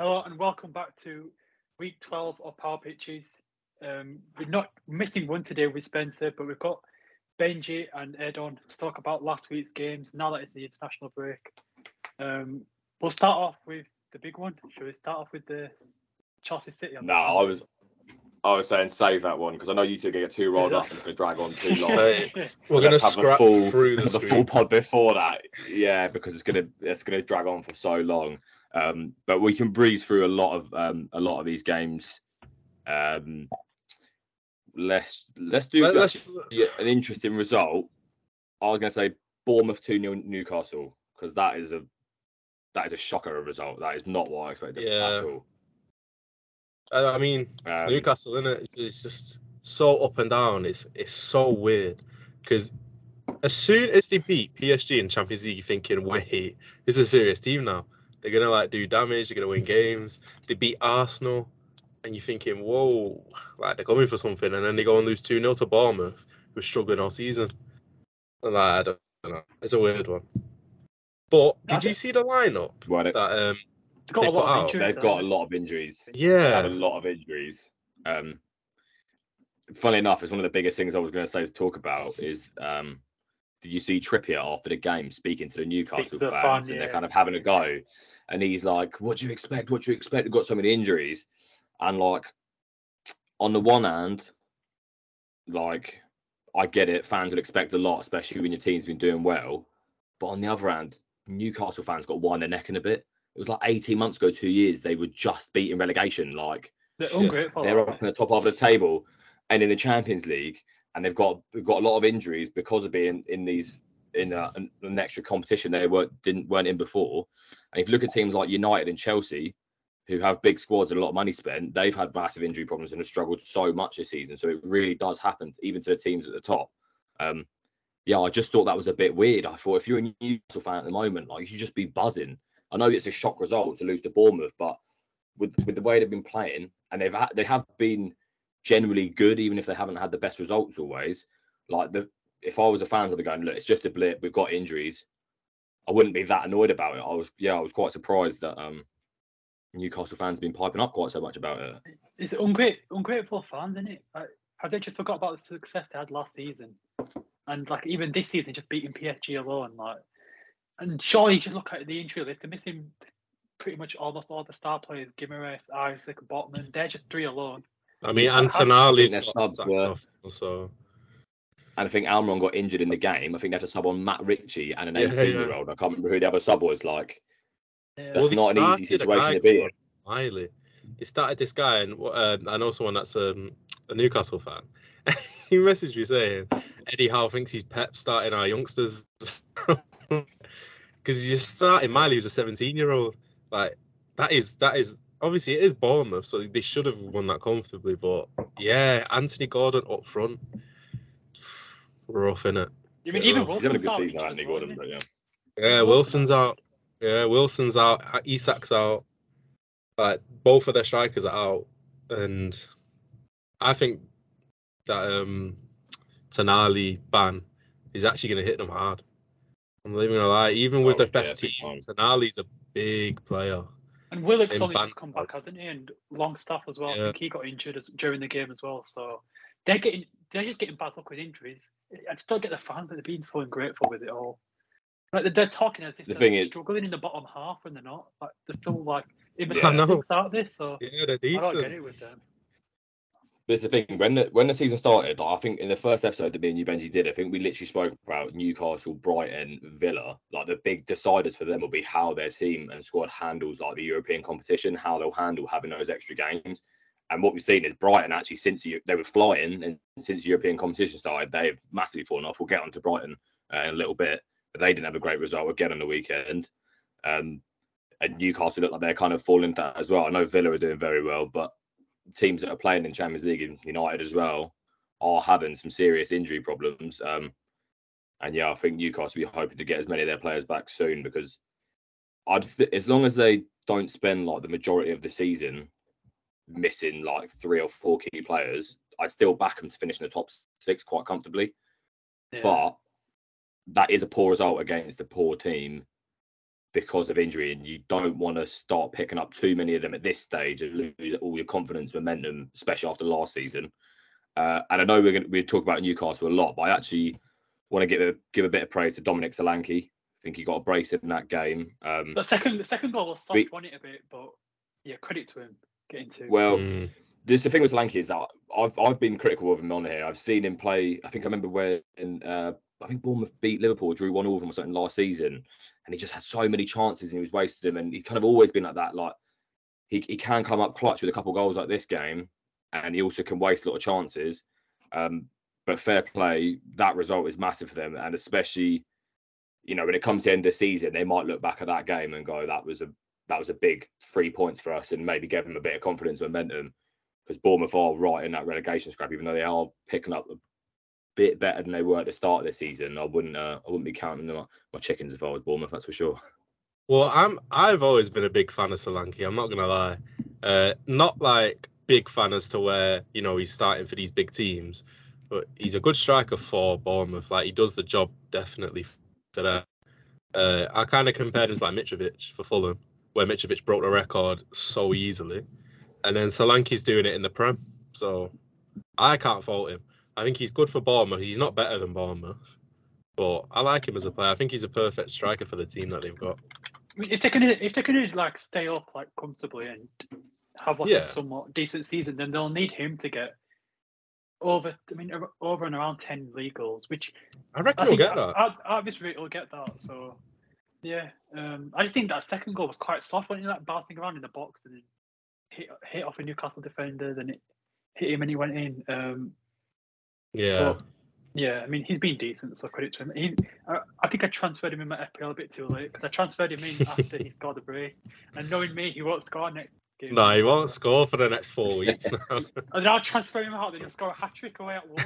Hello and welcome back to week 12 of Power Pitches. Um, we're not missing one today with Spencer, but we've got Benjy and Ed on to talk about last week's games now that it's the international break. Um, we'll start off with the big one. Shall we start off with the Chelsea City? on No, the I was I was saying save that one because I know you two are gonna get too rolled up and it's gonna drag on too long. We're going to Let's have scrap full, through the, the full pod before that. Yeah, because it's gonna it's gonna drag on for so long. Um, but we can breeze through a lot of um, a lot of these games. Um, let's let's do Let- let's, an interesting result. I was gonna say Bournemouth two 0 Newcastle because that is a that is a shocker of a result. That is not what I expected Yeah. at all. I I mean, it's Um, Newcastle, isn't it? It's, it's just so up and down. It's it's so weird because as soon as they beat PSG in Champions League, you're thinking, wait, this is a serious team now. They're gonna like do damage. They're gonna win games. They beat Arsenal, and you're thinking, whoa, like they're coming for something. And then they go and lose two 0 to Bournemouth, who's struggling all season. And, like, I don't, know. It's a weird one. But I did you think- see the lineup Well, they, that um They've got they a lot of out. injuries. they've got a lot of injuries. had a lot of injuries. Um, funny enough, it's one of the biggest things I was going to say to talk about is um, did you see Trippier after the game speaking to the Newcastle fans fans, and they're kind of having a go, and he's like, "What do you expect? What do you expect?" They've got so many injuries, and like on the one hand, like I get it, fans will expect a lot, especially when your team's been doing well, but on the other hand, Newcastle fans got one their neck in a bit. It was like 18 months ago, two years, they were just beating relegation. Like They're they're up in the top half of the table and in the Champions League, and they've got they've got a lot of injuries because of being in these in a, an, an extra competition they weren't didn't weren't in before. And if you look at teams like United and Chelsea, who have big squads and a lot of money spent, they've had massive injury problems and have struggled so much this season. So it really does happen, even to the teams at the top. Um, yeah, I just thought that was a bit weird. I thought if you're a Newcastle fan at the moment, like you should just be buzzing. I know it's a shock result to lose to Bournemouth, but with with the way they've been playing, and they've had, they have been generally good, even if they haven't had the best results always. Like the if I was a fan, I'd be going, look, it's just a blip. We've got injuries. I wouldn't be that annoyed about it. I was, yeah, I was quite surprised that um Newcastle fans have been piping up quite so much about it. It's ungrat- ungrateful fans, isn't it? Like, have they just forgot about the success they had last season? And like even this season, just beating PSG alone, like, and surely you should look at the injury list. They're missing pretty much almost all the star players: Guimarães, Isak, Botman. They're just three alone. I mean, and Tonali's got sacked were- off, so And I think Almiron got injured in the game. I think they had to sub on Matt Ritchie and an 18 yeah. year old. I can't remember who the other sub was. Like, Yeah. That's they not an easy situation to be in. Miley. He started this guy, and uh, I know someone that's um, a Newcastle fan. he messaged me saying, Eddie Howe thinks he's Pep starting our youngsters. Because you're starting Miley, who's a 17 year old. Like, that is, that is, obviously, it is Bournemouth, so they should have won that comfortably. But yeah, Anthony Gordon up front. Rough, in it. I mean, Yeah, even he's having a good season, injured Anthony Gordon. But yeah. Yeah, Wilson's out. Yeah, Wilson's out. Isak's out. Like both of their strikers are out, and I think that um Tonali ban is actually going to hit them hard. I'm not even gonna lie. Even with Oh, the best yeah, team, big Tonali's a big player. And Willock's only just come back, hasn't he? And Longstaff as well. I think he got injured as, during the game as well. So they're getting they're just getting bad luck with injuries. I just don't get the fans that are being so ungrateful with it all. Like they're, they're talking as if The they're thing is- struggling in the bottom half when they're not. Like they're still like in the Yeah. top I know. six out there. So Yeah, they're decent. I don't get it with them. This is the thing. When the when the season started, I think in the first episode that me and you Benjy did, I think we literally spoke about Newcastle, Brighton, Villa. Like the big deciders for them will be how their team and squad handles like the European competition, how they'll handle having those extra games. And what we've seen is Brighton actually since they were flying and since European competition started, they've massively fallen off. We'll get on to Brighton uh, in a little bit, but they didn't have a great result again on the weekend. Um, and Newcastle look like they're kind of falling that as well. I know Villa are doing very well, but teams that are playing in Champions League and United as well are having some serious injury problems. Um, and yeah, I think Newcastle will be hoping to get as many of their players back soon because I'd th- as long as they don't spend like the majority of the season missing like three or four key players, I still back them to finish in the top six quite comfortably. Yeah. But that is a poor result against a poor team because of injury, and you don't want to start picking up too many of them at this stage and lose all your confidence, momentum, especially after last season. Uh, and I know we're going to we talk about Newcastle a lot, but I actually want to give a give a bit of praise to Dominic Solanke. I think he got a brace in that game. Um, The second the second goal was soft, We- won it a bit, but yeah, credit to him getting to. well, Mm. this the thing with Solanke is that I've I've been critical of him on here. I've seen him play. I think I remember when uh, I think Bournemouth beat Liverpool, drew one all of them or something last season, and he just had so many chances and he was wasted them. And he's kind of always been like that. Like he he can come up clutch with a couple goals like this game, and he also can waste a lot of chances. Um, but fair play, that result is massive for them, and especially, you know, when it comes to end of season, they might look back at that game and go, "That was a that was a big three points for us," and maybe give them a bit of confidence, momentum because Bournemouth are right in that relegation scrap, even though they are picking up bit better than they were at the start of the season. I wouldn't, uh, I wouldn't be counting them, my chickens if I was Bournemouth, that's for sure. Well, I'm I've always been a big fan of Solanke. I'm not gonna lie. Uh, not like big fan as to where you know he's starting for these big teams, but he's a good striker for Bournemouth. Like he does the job definitely for that. Uh, I kind of compared him to like Mitrovic for Fulham, where Mitrovic broke the record so easily, and then Solanke's doing it in the Prem. So I can't fault him. I think he's good for Bournemouth. He's not better than Bournemouth, but I like him as a player. I think he's a perfect striker for the team that they've got. I mean, if they're gonna if they're gonna like stay up like comfortably and have like Yeah. a somewhat decent season, then they'll need him to get over. I mean, over and around ten league goals, which I reckon I he'll get that. At, at this rate, he'll get that. So yeah, um, I just think that second goal was quite soft, wasn't it? Like bouncing around in the box and hit hit off a Newcastle defender, then it hit him and he went in. Um, Yeah. but, yeah, I mean he's been decent, so credit to him. He, I, I think I transferred him in my FPL a bit too late because I transferred him in after he scored the brace, and knowing me, he won't score next game. No, he won't score for the next four weeks now. And then I'll transfer him out, then he'll score a hat trick away at Wolves.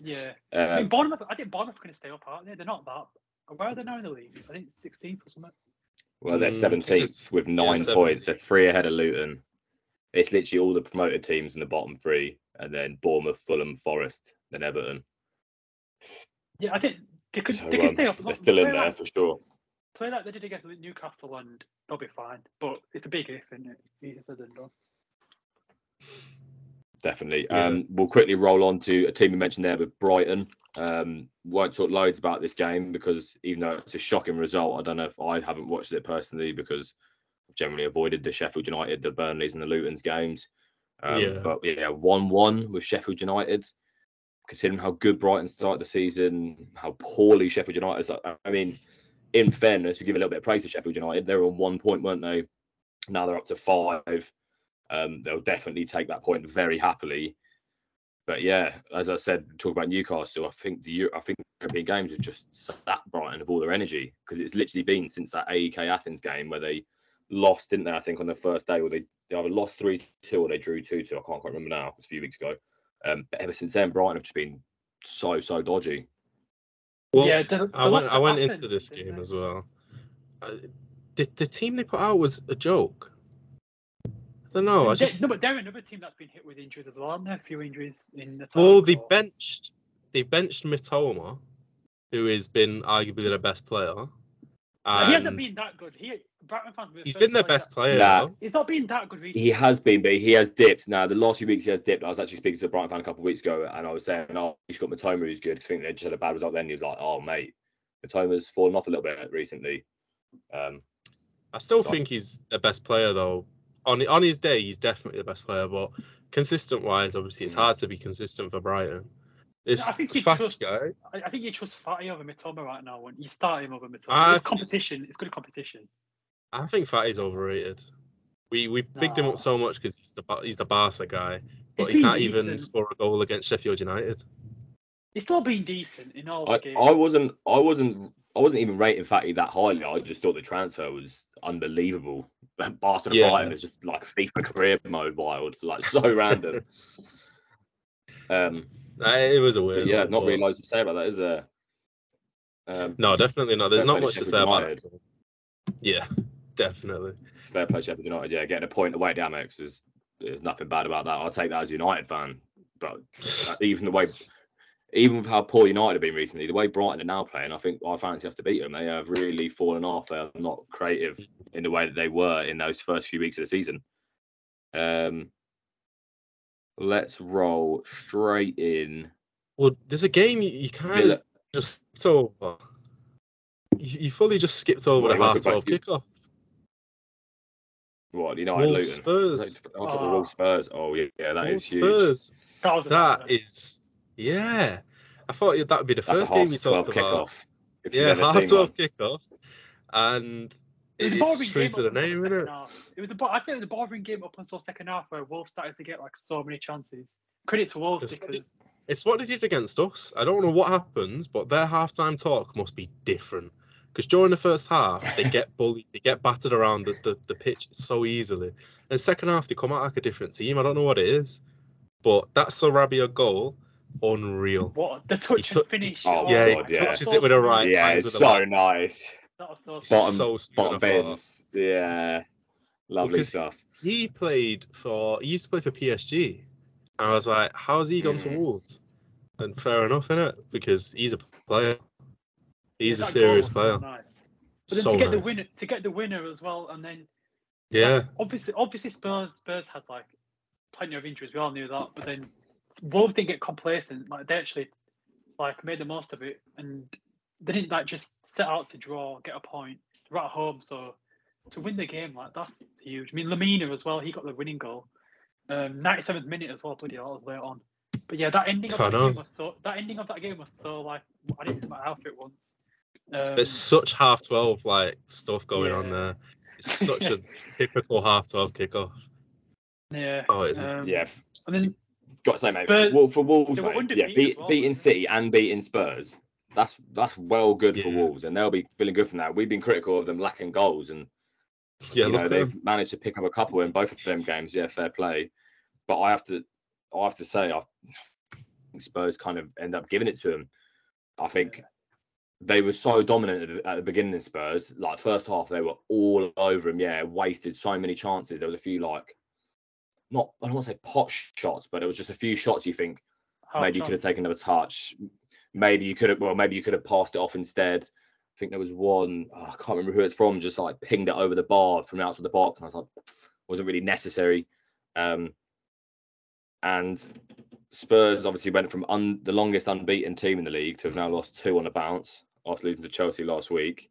yeah, I mean Um, Bournemouth. I think Bournemouth are going to stay up, aren't they? They're not that. Where are they now in the league? I think 16th or something. well, they're Mm, I think 17th it's- with yeah, nine points, so 17th. three ahead of Luton. It's literally all the promoted teams in the bottom three, and then Bournemouth, Fulham, Forest, then Everton. Yeah, I think they could So they can um, stay up. they're still in there like- for sure. Play like they did against Newcastle, and they'll be fine. But it's a big if, isn't it? Easier said than done. Definitely. Yeah. Um, we'll quickly roll on to a team we mentioned there with Brighton. Um, won't talk loads about this game because even though it's a shocking result, I don't know if I haven't watched it personally because I've generally avoided the Sheffield United, the Burnleys, and the Luton's games. Um, Yeah. But yeah, one-one with Sheffield United. Considering how good Brighton started the season, how poorly Sheffield United. I- I mean, in fairness, we give a little bit of praise to Sheffield United. They were on one point, weren't they? Now they're up to five. Um, they'll definitely take that point very happily. But yeah, as I said, talk about Newcastle. I think the I think European games have just sapped Brighton of all their energy because it's literally been since that AEK Athens game where they lost, didn't they? I think on the first day, or they, they either lost three two or they drew two two. I can't quite remember now. It was a few weeks ago. Um, but ever since then, Brighton have just been so so dodgy. Well, yeah, the, I went. I went into this game as well. Uh, the the team they put out was a joke. I don't know. I just no, but they're another team that's been hit with injuries as well. Aren't there? A few injuries in the. well, attack, they or- benched they benched Mitoma, who has been arguably their best player. Uh, he hasn't been that good. He Brighton fans. were the he's first been their best player. Nah. He's not been that good recently. He has been, but he has dipped. Now, the last few weeks he has dipped. I was actually speaking to a Brighton fan a couple of weeks ago, and I was saying, "Oh, he's got Mitoma, who's good. I think they just had a bad result. Then he was like, "Oh, mate, Mitoma's fallen off a little bit recently." Um, I still Right. think he's the best player though. On on his day, he's definitely the best player. But consistent wise, obviously, it's Mm. hard to be consistent for Brighton. This I think he fat trusts- guy. I, I think you trust Fati over Mitoma right now. When you start him over Mitoma, I it's competition. It's good competition. I think Fati's overrated. We we bigged him up so much because he's the he's the Barca guy, but He's he can't even score a goal against Sheffield United. He's still been decent in all the I, games. I wasn't, I wasn't, I wasn't even rating Fati that highly. I just thought the transfer was unbelievable. Barcelona Yeah. Brighton is just like FIFA career mode wild, like so random. Um, It was a but weird. yeah, one, not but- really loads to say about that, is there? Um, No, definitely not. There's not much to say about it. Yeah, definitely. fair play Sheffield United. Yeah, getting a point away at the Amex is there's nothing bad about that. I'll take that as a United fan. But uh, even the way even with how poor United have been recently, the way Brighton are now playing, I think I fancy us to beat them. They have really fallen off. They're not creative in the way that they were in those first few weeks of the season. Um, let's roll straight in. Well, there's a game you, you kind Villa- of just skipped over. You, you fully just skipped over What, the half to talk twelve about- kickoff. What United Wolves Luton? Spurs. Oh, Oh. Wolves ah. Spurs. Oh yeah, yeah, that is Wolves huge. Spurs. That was a That nightmare. is, yeah. I thought that would be the That's first game you twelve talked about. kickoff. If you've Yeah, ever half seen twelve one. kickoff, and It was a it's boring true game to the up until name, second isn't it? half. It was a bo- I think it was a boring game up until second half where Wolves started to get like so many chances. Credit to Wolves It's- because It's what they did against us. I don't know what happens, but their halftime talk must be different. Because during the first half, they get bullied, they get battered around the, the, the pitch so easily. And second half, they come out like a different team. I don't know what it is, but that Sarabia goal, unreal. what the touch took- and finish. Oh, oh, yeah, he yeah. touches it with a right Yeah, hand it's with so left. nice. That was so It's. Bottom- so smooth, Bottom I bins. Yeah, lovely Because- stuff. He played for. He used to play for PSG, and I was like, "How's he gone to Mm. Wolves?" And fair enough, innit? Because he's a player. He's Yeah, a serious player. So nice. But then So to get the winner, to get the winner as well, and then Yeah. like, obviously, obviously Spurs Spurs had like plenty of injuries. We all knew that, but then Wolves didn't get complacent. Like they actually like made the most of it, and they didn't like just set out to draw, get a point. They're at home, so to win the game like that's huge. I mean, Lemina as well. He got the winning goal. Um, 97th minute as well. Bloody hell, that was late on. But yeah, that ending of that game was so. That ending of that game was so like I didn't see my outfit once. Um, There's such half twelve like stuff going on there. It's such a typical half twelve kickoff. yeah. Oh, it's um, Yeah, And then got to say, mate. Spurs- Well, for Wolves, mate, yeah, beat, well, beating? City and beating Spurs. That's that's well good for Wolves, and they'll be feeling good from that. We've been critical of them lacking goals, and Yeah, you know they've him. managed to pick up a couple in both of them games. Yeah, fair play. But I have to, I have to say, I think Spurs kind of end up giving it to them. I think they were so dominant at the, at the beginning of Spurs. Like first half, they were all over him. Yeah, wasted so many chances. There was a few like, not I don't want to say pot shots, but it was just a few shots. You think half maybe you could have taken another touch. Maybe you could have. Well, maybe you could have passed it off instead. I think there was one. oh, I can't remember who it's from. Just like pinged it over the bar from outside the box, and I was like, wasn't really necessary. Um, and Spurs obviously went from un, the longest unbeaten team in the league to have now lost two on the bounce after losing to Chelsea last week.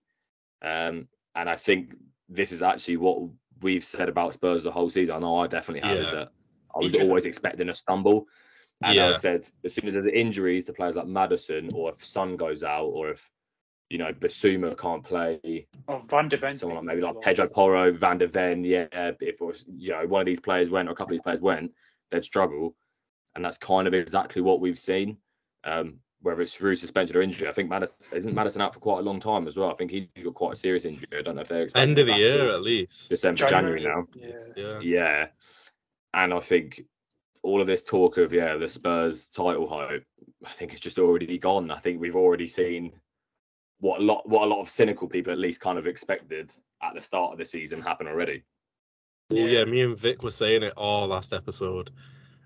Um, and I think this is actually what we've said about Spurs the whole season. I know I definitely have. Is that I was always expecting a stumble. And I Yeah. said, as soon as there's injuries to players like Maddison, or if Son goes out, or if you know Bissouma can't play, Oh, Van de Ven. someone like maybe like Pedro Porro, Van de Ven, yeah, if it was you know one of these players went or a couple of these players went, they'd struggle, and that's kind of exactly what we've seen. Um, whether it's through suspension or injury, I think Maddison isn't Maddison out for quite a long time as well. I think he's got quite a serious injury. I don't know if they're expecting End of the year at least. December, January, now. Yeah. Yeah. Yeah. And I think all of this talk of, yeah, the Spurs title hope, I think it's just already gone. I think we've already seen what a lot what a lot of cynical people at least kind of expected at the start of the season happen already. Well, Yeah. yeah, me and Vik were saying it all last episode.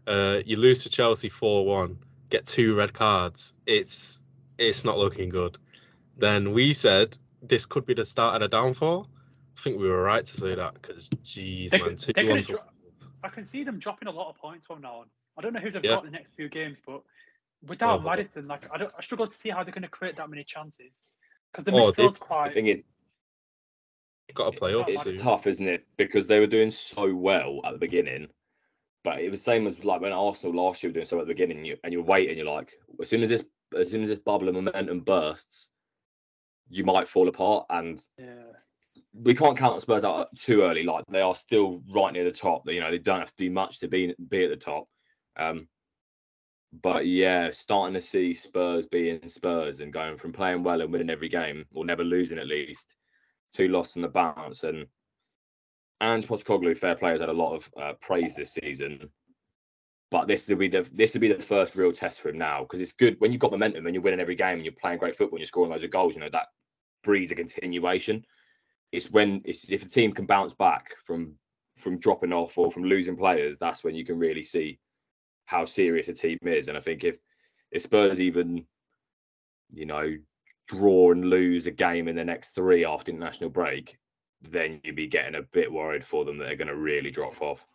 Uh, you lose to Chelsea four one, get two red cards. It's it's not looking good. Then we said this could be the start of a downfall. I think we were right to say that because, geez, They man, could- two one dro- I can see them dropping a lot of points from now on. I don't know who they've Yeah. got in the next few games, but without Oh. Maddison, like I don't, I struggle to see how they're going to create that many chances because the Oh, midfield's they've- The thing is, got to play up It's it's soon. tough, isn't it? Because they were doing so well at the beginning. But it was same as like when Arsenal last year were doing so at the beginning, you, and you're waiting, you're like, as soon as this as soon as this bubble of momentum bursts, you might fall apart. And Yeah. We can't count Spurs out too early. Like they are still right near the top. You know, they don't have to do much to be be at the top. Um, but yeah, starting to see Spurs being Spurs and going from playing well and winning every game or never losing at least, to lost on the bounce. And and Postecoglou, fair play, has had a lot of uh, praise this season. But this will be the this will be the first real test for him now because it's good when you've got momentum and you're winning every game and you're playing great football and you're scoring loads of goals. You know that breeds a continuation it's when it's if a team can bounce back from from dropping off or from losing players, that's when you can really see how serious a team is. And I think if if Spurs even, you know, draw and lose a game in the next three after international break, then you'd be getting a bit worried for them that they're going to really drop off.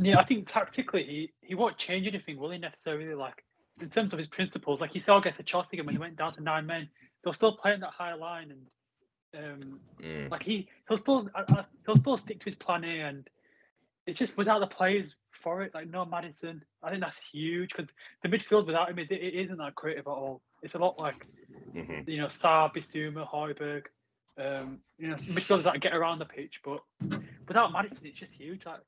Yeah, I think tactically he, he won't change anything, will he necessarily? Like in terms of his principles, like you saw against the Chelsea game when he went down to nine men, they're still playing that high line, and um, Mm. like he he'll still he'll still stick to his plan A, and it's just without the players for it, like no Maddison. I think that's huge because the midfield without him is it, it isn't that creative at all. It's a lot like hmm you know Sarr, Bissouma, Højbjerg, um, you know midfielders that get around the pitch, but without Maddison, it's just huge. Like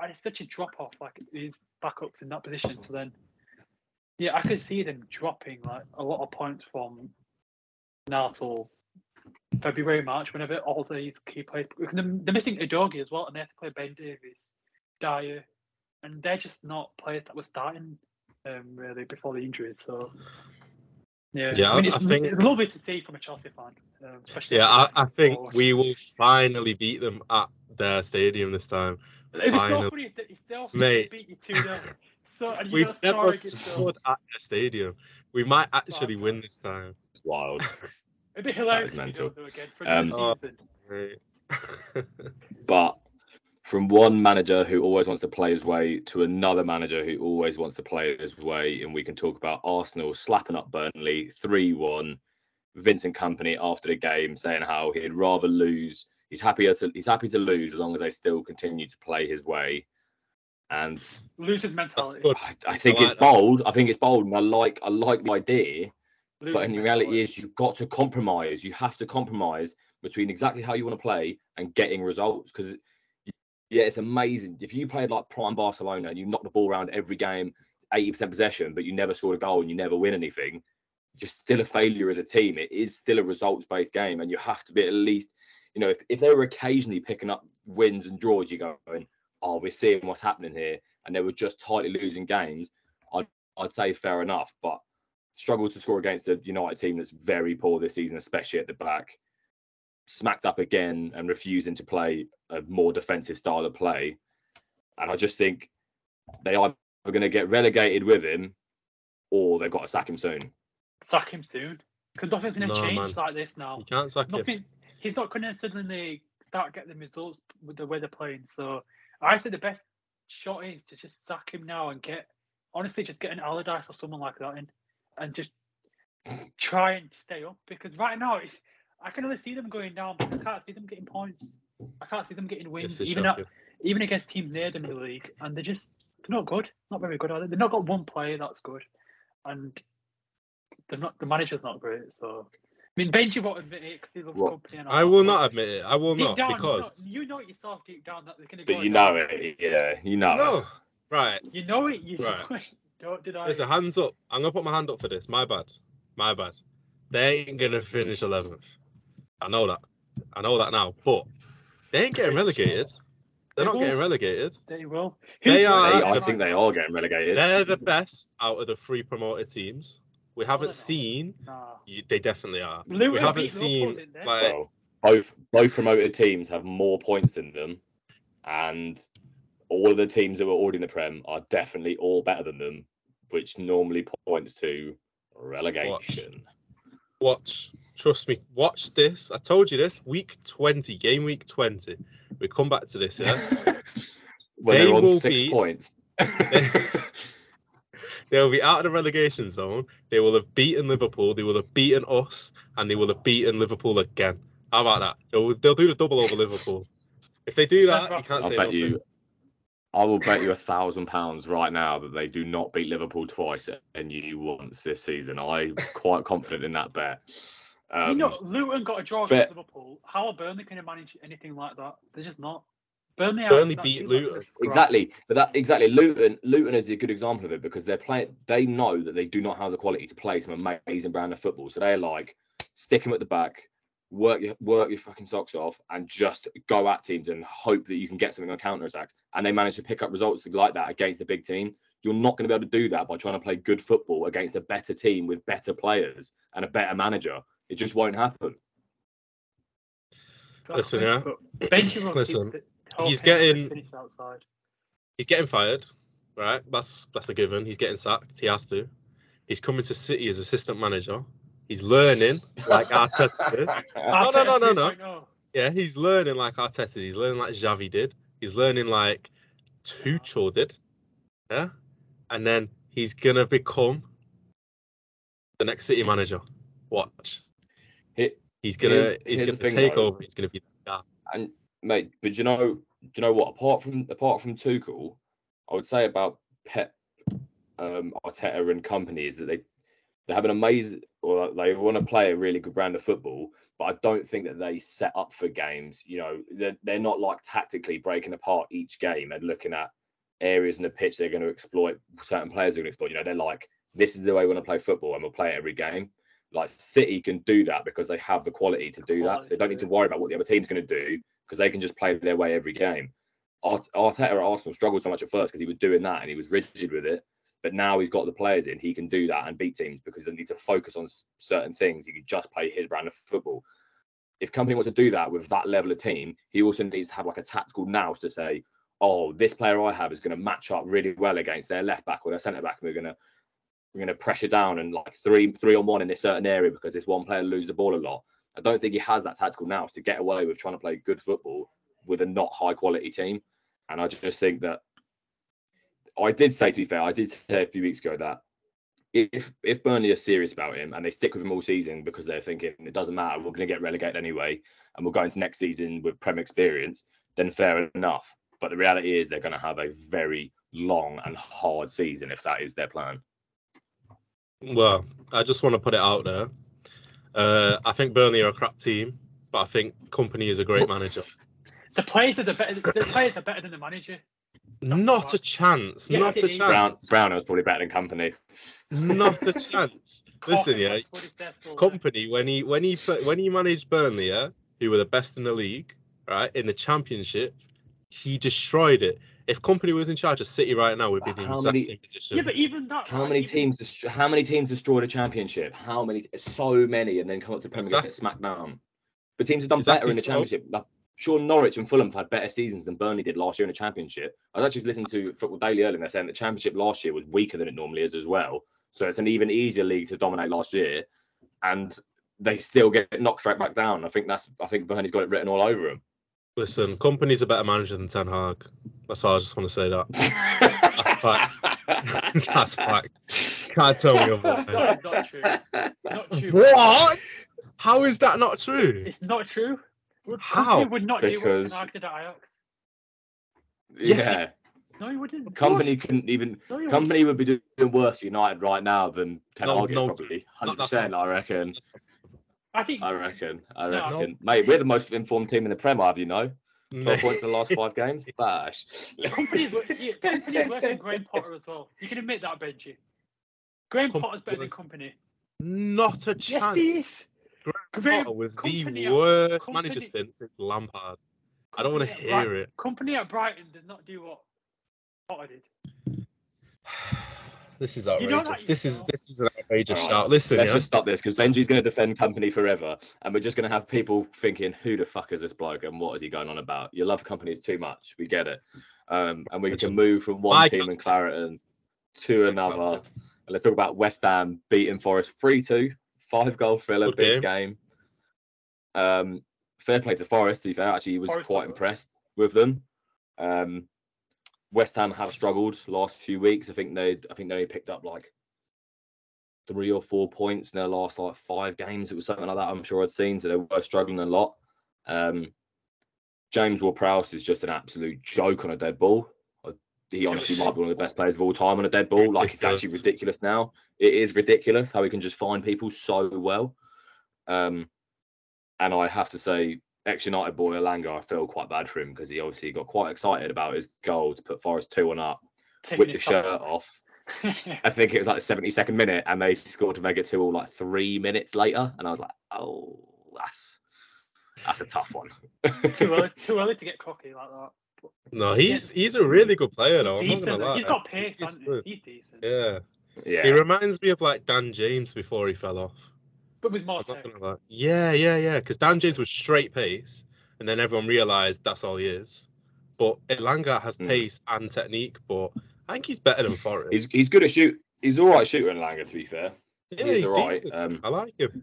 and it's such a drop off, like his backups in that position. So then, yeah, I could see them dropping like a lot of points from till February, March, whenever all these key players. because They're they're missing Udogie as well, and they have to play Ben Davies, Dier, and they're just not players that were starting um, really before the injuries. So. Yeah, Yeah, I mean, it's, I think- it's lovely to see from a Chelsea fan, um, especially. Yeah, I, I think goal. we will finally beat them at their stadium this time. It'd be so finally. funny if they, if they all Mate. beat you two 0 So and you We've never star against them. scored at their stadium. We might actually Fuck. win this time. It's wild. It'd be hilarious is if you mental. don't do again for Um, the Oh. season. Right. but from one manager who always wants to play his way to another manager who always wants to play his way, and we can talk about Arsenal slapping up Burnley 3 1. Vincent Kompany after the game saying how he'd rather lose. He's happier to he's happy to lose as long as they still continue to play his way. And Losers mentality. good. I, I think I like it's that. bold. I think it's bold, and I like I like the idea. But in reality, is you've got to compromise. You have to compromise between exactly how you want to play and getting results. Because yeah, it's amazing if you played like prime Barcelona and you knock the ball around every game, eighty percent possession, but you never scored a goal and you never win anything. You're still a failure as a team. It is still a results-based game, and you have to be at least, you know, if, if they were occasionally picking up wins and draws, you're going, oh, we're seeing what's happening here, and they were just tightly losing games. I'd I'd say fair enough, but struggled to score against a United team that's very poor this season, especially at the back. Smacked up again and refusing to play a more defensive style of play. And I just think they are going to get relegated with him or they've got to sack him soon. sack him soon because nothing's going to No, change man. like this now. You can't sack him. He's not going to suddenly start getting the results with the way they're playing. So I say the best shot is to just sack him now and get honestly just get an Allardyce or someone like that in and just try and stay up because right now it's, I can only see them going down, but I can't see them getting points. I can't see them getting wins, even at, even against teams near them in the league, and they're just they're not good, not very good. Are they? They've not got one player that's good, and they're not. The manager's not great. So I mean, Benjy won't admit it because he loves What? Kompany. And all I will but not admit it. I will Deep not down, because you, know, you know yourself deep down that they're going to go. But you know it. Yeah, you know no. it. Right. You know it. You Right. know it. Don't deny Listen, hands up. I'm gonna put my hand up for this. My bad. My bad. They ain't gonna finish 11th. I know that. I know that now. But they ain't getting relegated. They're They not getting relegated. They will. They are- They, I think they are getting relegated. They're the best out of the three promoted teams. We haven't not. seen. Nah. y- They definitely are. Luton we haven't beat Liverpool, seen like Well, both both promoted teams have more points in them, and all of the teams that were already in the Prem are definitely all better than them, which normally points to relegation. watch. Trust me. Watch this. I told you this. Week 20, game week 20. We come back to this. Yeah. when They they're on will six be- points. They'll be out of the relegation zone. They will have beaten Liverpool. They will have beaten us, and they will have beaten Liverpool again. How about that? They'll, they'll do the double over Liverpool. If they do that, you can't I say bet nothing. you, I will bet you a thousand pounds right now that they do not beat Liverpool twice and you once this season. I'm quite confident in that bet. Um, you know, Luton got a draw fair- against Liverpool. How are Burnley going to manage anything like that? They're just not. Burnley, Burnley beat team that's gonna Luton. Exactly, but that exactly Luton. Luton is a good example of it because they're playing. They know that they do not have the quality to play some amazing brand of football. So they're like, stick them at the back, work your work your fucking socks off, and just go at teams and hope that you can get something on counter attacks. And they manage to pick up results like that against a big team. You're not going to be able to do that by trying to play good football against a better team with better players and a better manager. It just won't happen. Listen, yeah. But Benjy will Listen, keep it- hope he's getting- outside. He's getting fired, right? That's that's a given. He's getting sacked. He has to. He's coming to City as assistant manager. He's learning like Arteta did. no, Arteta no, no, no. Yeah, he's learning like Arteta did. He's learning like Xavi did. He's learning like Tuchel did. Yeah, and then he's gonna become the next City manager. Watch. Hit, He's gonna he's gonna take though. over. He's gonna be the guy. and mate, but you know, do you know what? Apart from apart from Tuchel, I would say about Pep, um, Arteta and Kompany is that they they have an amazing, or they want to play a really good brand of football, but I don't think that they set up for games. You know, they're, they're not like tactically breaking apart each game and looking at areas in the pitch they're going to exploit, certain players are going to exploit. You know, they're like, this is the way we want to play football, and we'll play it every game. Like City can do that because they have the quality to do that. So they don't need to worry about what the other team's going to do because they can just play their way every game. Art- Arteta at Arsenal struggled so much at first because he was doing that and he was rigid with it. But now he's got the players in, he can do that and beat teams because he doesn't need to focus on certain things. He can just play his brand of football. If Kompany wants to do that with that level of team, he also needs to have like a tactical nous to say, oh, this player I have is going to match up really well against their left back or their centre back. And we're going to we're going to pressure down and like three three on one in this certain area because this one player lose the ball a lot. I don't think he has that tactical nous to get away with trying to play good football with a not high quality team. And I just think that I did say to be fair, I did say a few weeks ago that if if Burnley are serious about him and they stick with him all season because they're thinking it doesn't matter, we're going to get relegated anyway, and we'll go into next season with Prem experience, then fair enough. But the reality is they're going to have a very long and hard season if that is their plan. Well, I just want to put it out there. Uh, I think Burnley are a crap team, but I think Kompany is a great manager. The players are the better. The players are better than the manager. Not a chance. Yeah, not a is. Brown chance. Brown was probably better than Kompany. Not a chance. Listen, Coffee yeah. was what is there still there. Kompany when he when he pla- when he managed Burnley, yeah, who were the best in the league, right in the championship, he destroyed it. If Kompany was in charge of City right now, we'd be in the How exact many- same position. Yeah, but even that. How right, many even- teams? dest- How many teams destroyed a championship? How many? So many, and then come up to Premier League and get smacked down. But teams have done better in the Exactly so. Championship. Like, sure, Norwich and Fulham have had better seasons than Burnley did last year in the championship. I was actually listening to Football Daily earlier, and they're saying the championship last year was weaker than it normally is as well. So it's an even easier league to dominate last year, and they still get knocked straight back down. I think that's. I think Burnley's got it written all over them. Listen, Kompany's a better manager than Ten Hag. That's all I just want to say that. That's facts. That's facts. Can't tell me otherwise. Not true. Not true. What? How is that not true? It's not true. Would- How? Would not Because- Ten Hag did at Ajax. Yes, yeah, No, he wouldn't. Kompany couldn't even. No, Kompany would be doing worse United right now than Ten No, Hag no, probably. Hundred percent, I reckon. I think. I reckon. I No. reckon. Mate, we're the most informed team in the Prem, have you know? 12 points in the last five games. Bash. Kompany's, wor- yeah, Kompany's worse than Graham Potter as well. You can admit that, Benjy. Graham Com- Potter's better than Kompany. Not a chance. Yes, he is. Graham Potter was the at- worst Kompany- manager since since Lampard. I don't want to hear Bright- it. Kompany at Brighton does not do what Potter did. This is You outrageous. know this is this is an outrageous Alright, shout. Listen, Let's yeah. just stop this because Benjy's going to defend Kompany forever. And we're just going to have people thinking, who the fuck is this bloke and what is he going on about? Your love Kompany is too much. We get it. Um, and we can Legend. move from one My team in Clareton to another. And let's talk about West Ham beating Forest 3 2, five goal thriller, Good big game. Um, fair play to Forest, to be fair. Actually, he was Forest quite did impressed with them. Um, West Ham have struggled last few weeks. I think they, I think they only picked up like three or four points in their last like five games. It was something like that. I'm sure I'd seen. So they were struggling a lot. Um, James Ward-Prowse is just an absolute joke on a dead ball. He honestly might be one of the best players of all time on a dead ball. Like it's actually Ridiculous. now. It is ridiculous how he can just find people so well. Um, and I have to say, ex United boy Elanga, I feel quite bad for him because he obviously got quite excited about his goal to put Forest 2 1 up, Taking whipped the shirt off. I think it was like the 72nd minute, and they scored to make it two all like three minutes later. And I was like, oh, that's that's a tough one. too early, too early to get cocky like that. No, he's he's a really good player though. I'm not gonna lie. He's got pace, He's hasn't good. he? He's decent. Yeah. yeah. he reminds me of like Dan James before he fell off. But with more I'm not lie. Yeah, yeah, yeah. Because Dan James was straight pace, and then everyone realised that's all he is. But Elanga has Mm. pace and technique, but I think he's better than Forest. He's he's good at shoot. he's all right shooter in Langer. To be fair, Yeah, he's he's all right. Um, I like him.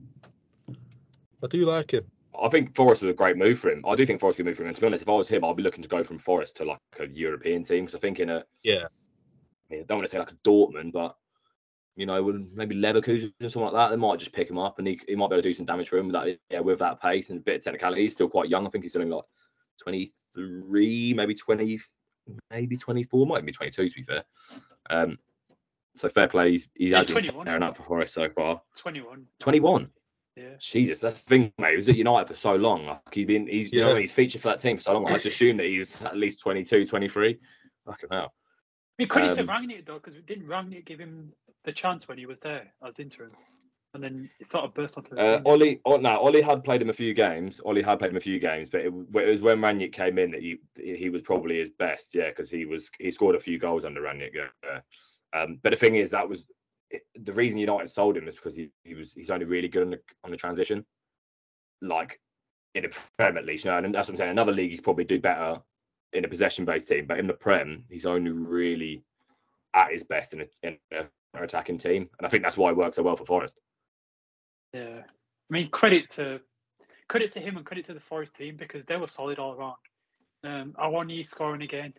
I do like him. I think Forest was a great move for him. I do think Forest could move for him. And to be honest, if I was him, I'd be looking to go from Forest to like a European team because I think in a Yeah. I mean, I don't want to say like a Dortmund, but you know, with maybe Leverkusen or something like that, they might just pick him up and he, he might be able to do some damage for him with that yeah, with that pace and a bit of technicality. He's still quite young. I think he's only like 23, maybe 20, maybe 24, might be 22 to be fair. Um, so fair play. He's, he has He's been 21. tearing up for Forest so far. 21. 21. Yeah. Jesus, that's the thing, mate. He was at United for so long. Like he's been, he's, you know, Yeah. I mean? he's featured for that team for so long. I just assumed that he was at least 22, 23. Fucking hell. I mean, credit Um, to Rangnick though, because didn't Rangnick give him the chance when he was there as interim, and then it sort of burst onto the Uh. Ole, oh, no, Ole had played him a few games. Ole had played him a few games, but it, it was when Rangnick came in that he he was probably his best. Yeah, because he was he scored a few goals under Rangnick. Yeah. Um, but the thing is, that was the reason United sold him is because he, he was he's only really good on the on the transition, like in a Prem at least. You know, and that's what I'm saying. Another league he probably do better in a possession based team, but in the Prem he's only really at his best in a, in a attacking team, and I think that's why it works so well for Forest. Yeah, I mean credit to credit to him and credit to the Forest team because they were solid all around. Um, Awani scoring again.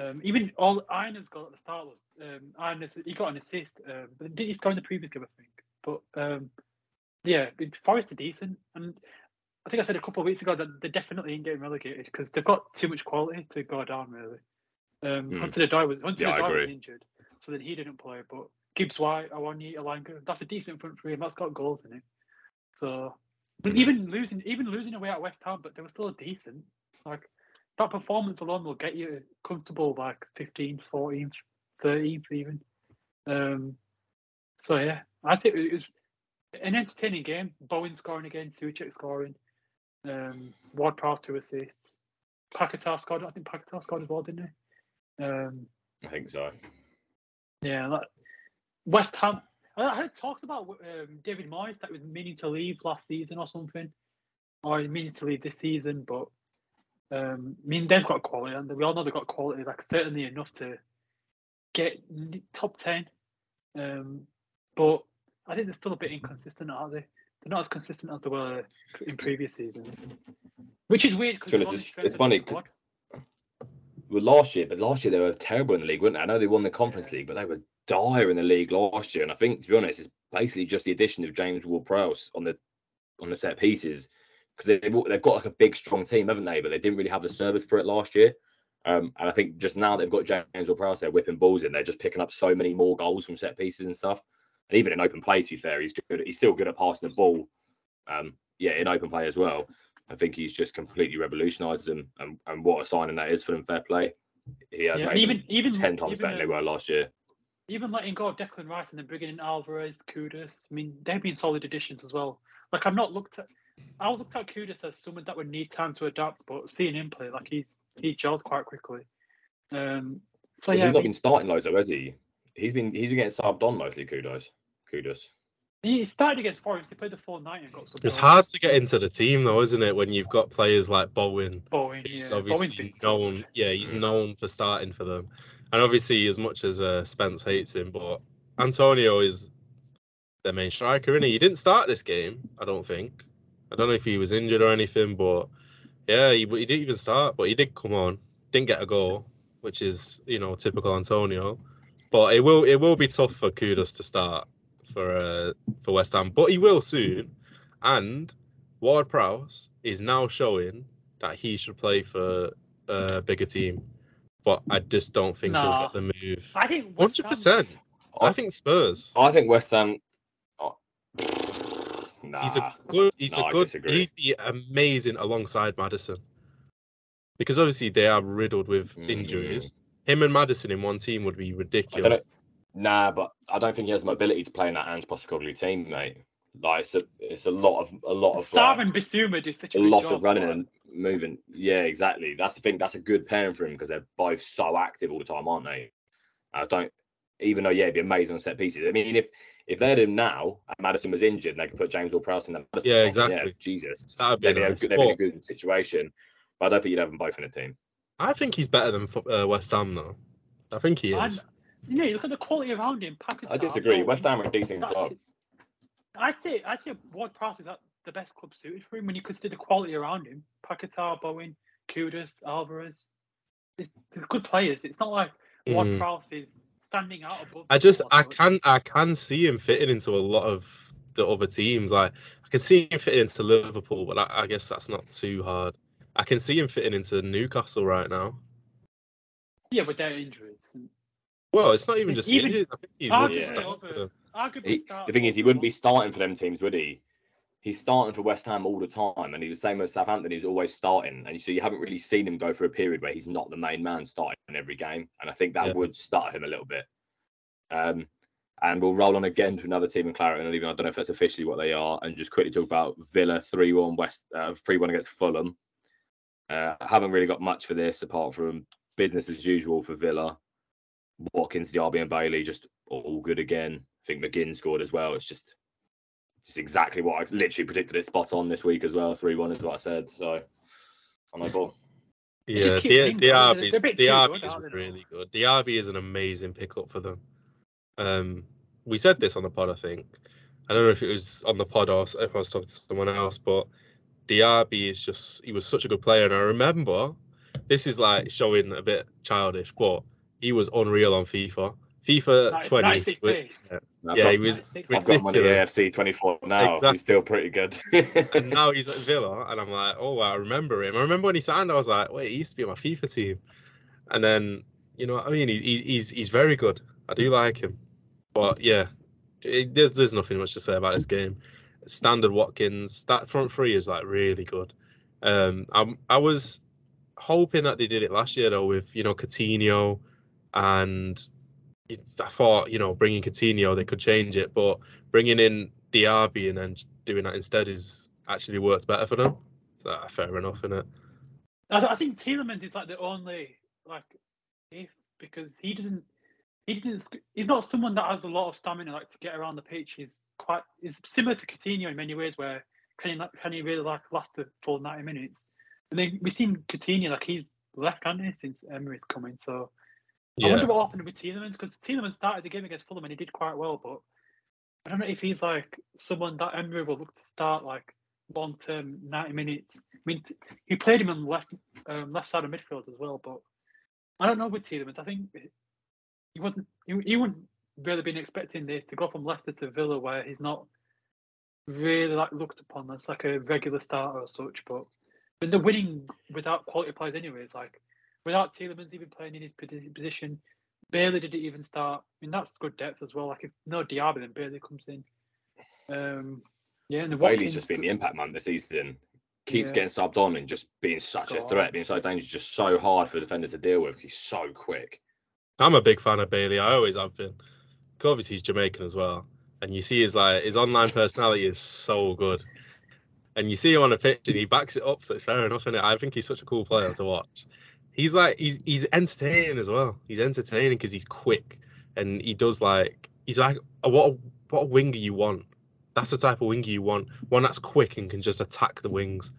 Um, even all Iron's goal at the start was um, Iron's, he got an assist, um, but did he score in the previous game? I think. But um, yeah, Forest are decent, and I think I said a couple of weeks ago that they're definitely ain't getting relegated because they've got too much quality to go down. Really, um, Hmm. Hudson-Odoi was Hunter Yeah, was injured, so then he didn't play. But Gibbs White, Awani, Elanga, that's a decent front three, and that's got goals in it. So Mhm. even losing, even losing away at West Ham, but they were still decent. Like that performance alone will get you comfortable, like 15th, 14th, 13th, even. Um, so yeah, I think it was an entertaining game. Bowen scoring again, Souček scoring, um, Ward Prowse two assists. Paquetá scored. I think Paquetá scored as well, didn't he? Um, I think so. yeah, like West Ham. I I heard talks about um, David Moyes that was meaning to leave last season or something, or meaning to leave this season. But um, I mean, they've got quality, and we all know they've got quality. Like certainly enough to get top ten. Um, but I think they're still a bit inconsistent, aren't they? They're not as consistent as they were in previous seasons, which is weird because To be honest, it's- it's funny 'cause- Well, last year, but last year they were terrible in the league, weren't they? I know they won the Conference League, but they were dire in the league last year. And I think, to be honest, it's basically just the addition of James Ward-Prowse on the on the set pieces because they've they've got like a big, strong team, haven't they? But they didn't really have the service for it last year. Um, and I think just now they've got James Ward-Prowse there whipping balls in. They're just picking up so many more goals from set pieces and stuff. And even in open play, to be fair, he's good. He's still good at passing the ball. Um, yeah, in open play as well. I think he's just completely revolutionised them, and, and what a signing that is for them. Fair play. He has Yeah, even even ten times even, better than they um, were last year. even letting go of Declan Rice and then bringing in Alvarez, Kudus. I mean, they've been solid additions as well. Like I've not looked at, I looked at Kudus as someone that would need time to adapt, but seeing him play, like he's he gelled quite quickly. Um, so Well, yeah, he's not been starting loads, though, has he? He's been he's been getting subbed on mostly. Kudus, Kudus. he started against Forest. He played the full night and got some. It's goals. hard to get into the team though, isn't it? When you've got players like Bowen, Bowen, who's yeah, Bowen's obviously been known. good. Yeah, he's Mm. known for starting for them. And obviously, as much as uh, Spence hates him, but Antonio is their main striker, is he? He didn't start this game, I don't think. I don't know if he was injured or anything, but yeah, he, he didn't even start, but he did come on. Didn't get a goal, which is you know typical Antonio. But it will it will be tough for Kudus to start for uh, for West Ham, but he will soon. And Ward Prowse is now showing that he should play for a bigger team, but I just don't think he'll get the move. I think Hundred Ham- percent. I I, think Spurs. I think West Ham. Nah, He's a good. He's no, a I good. He'd be amazing alongside Maddison, because obviously they are riddled with Mm. injuries. Him and Maddison in one team would be I don't know. ridiculous. Nah, but I don't think he has the mobility to play in that Ange Postecoglou team, mate. Like it's a it's a lot of a lot of Star like, and Bissouma do such a, a lot job, of running but- and moving. Yeah, exactly. That's the thing. That's a good pairing for him because they're both so active all the time, aren't they? I don't. Even though yeah, it'd be amazing on set pieces. I mean, if if they had him now and Maddison was injured and they could put James Ward-Prowse in that, Maddison Yeah, spot, exactly. Jesus, That'd be they'd be, a, good- they'd be in a good situation. But I don't think you'd have them both in a team. I think he's better than uh, West Ham though. I think he I'm- is. you know, you look at the quality around him. Paquetá, I disagree. West Ham are a decent club. I'd say I'd say Ward Prowse is at the best club suited for him when you consider the quality around him. Paquetá, Bowen, Kudus, Alvarez. It's, they're good players. It's not like Ward Mm. Prowse is standing out above. I just I whatsoever. can I can see him fitting into a lot of the other teams. Like I can see him fitting into Liverpool, but I, I guess that's not too hard. I can see him fitting into Newcastle right now. Yeah, with their injuries. Well, it's not even Even- just even- injuries. I think he would yeah. start for them. He, the thing is, he wouldn't be starting for them teams, would he? He's starting for West Ham all the time, and he was same with Southampton. He was always starting, and so you haven't really seen him go through a period where he's not the main man starting in every game, and I think that Yeah. would start him a little bit. Um, and we'll roll on again to another team in Claret, and even I don't know if that's officially what they are, and just quickly talk about Villa three one West uh, three one against Fulham. Uh, haven't really got much for this apart from business as usual for Villa. Watkins, Diaby, and Bailey just all good again. I think McGinn scored as well. It's just just exactly what I've literally predicted it spot on this week as well. Three one is what I said. So on my ball. just Yeah, keeps Di- winning, though. They're- Diaby they're a bit too Diaby good, is aren't they, though? really good. The Diaby is an amazing pickup for them. Um, we said this on the pod, I think. I don't know if it was on the pod or if I was talking to someone else, but Diaby is just he was such a good player, and I remember this is like showing a bit childish, but he was unreal on FIFA. FIFA Ninety- 20. 96 yeah, I've yeah, got, he was 96 I've got him on the ridiculous. AFC 24 now. Exactly. He's still pretty good. and now he's at Villa, and I'm like, oh, wow, I remember him. I remember when he signed, I was like, wait, he used to be on my FIFA team, and then you know what I mean? He, he, he's he's very good. I do like him, but yeah, it, there's there's nothing much to say about this game. Standard Watkins, that front three is like really good. Um, I'm, I was hoping that they did it last year though with you know Coutinho, and it's- I thought you know bringing Coutinho they could change it, but bringing in Diaby and then doing that instead is actually worked better for them. So uh, fair enough, isn't it? I, I think Tielemans is like the only like if because he doesn't he doesn't he's not someone that has a lot of stamina like to get around the pitch. He's quite he's similar to Coutinho in many ways where can he can he really like last the full ninety minutes? And then we've seen Coutinho like he's left-handed since Emery's coming. So I Yeah, wonder what happened with Tielemans because Tielemans started the game against Fulham and he did quite well, but I don't know if he's like someone that Emery will look to start like long term ninety minutes. I mean, he played him on the left um, left side of midfield as well, but I don't know with Tielemans. I think he wasn't he, he wouldn't really been expecting this to go from Leicester to Villa where he's not really like looked upon as like a regular starter or such. But when they're winning without quality players, anyways, like without Tielemans even playing in his position, Bailey didn't even start. I mean, that's good depth as well. Like if no Diaby, then Bailey comes in. Um, yeah, and the Bailey's Watkins just been the impact man this season. Keeps Yeah. getting subbed on and just being such a threat, being so dangerous, just so hard for the defenders to deal with. He's so quick. I'm a big fan of Bailey. I always have been. 'Cause Obviously, he's Jamaican as well, and you see his like his online personality is so good. And you see him on the pitch, and he backs it up, so it's fair enough. And I think he's such a cool player to watch. He's like he's he's entertaining as well. He's entertaining because he's quick, and he does like he's like what a, what a winger you want. That's the type of winger you want. One that's quick and can just attack the wings.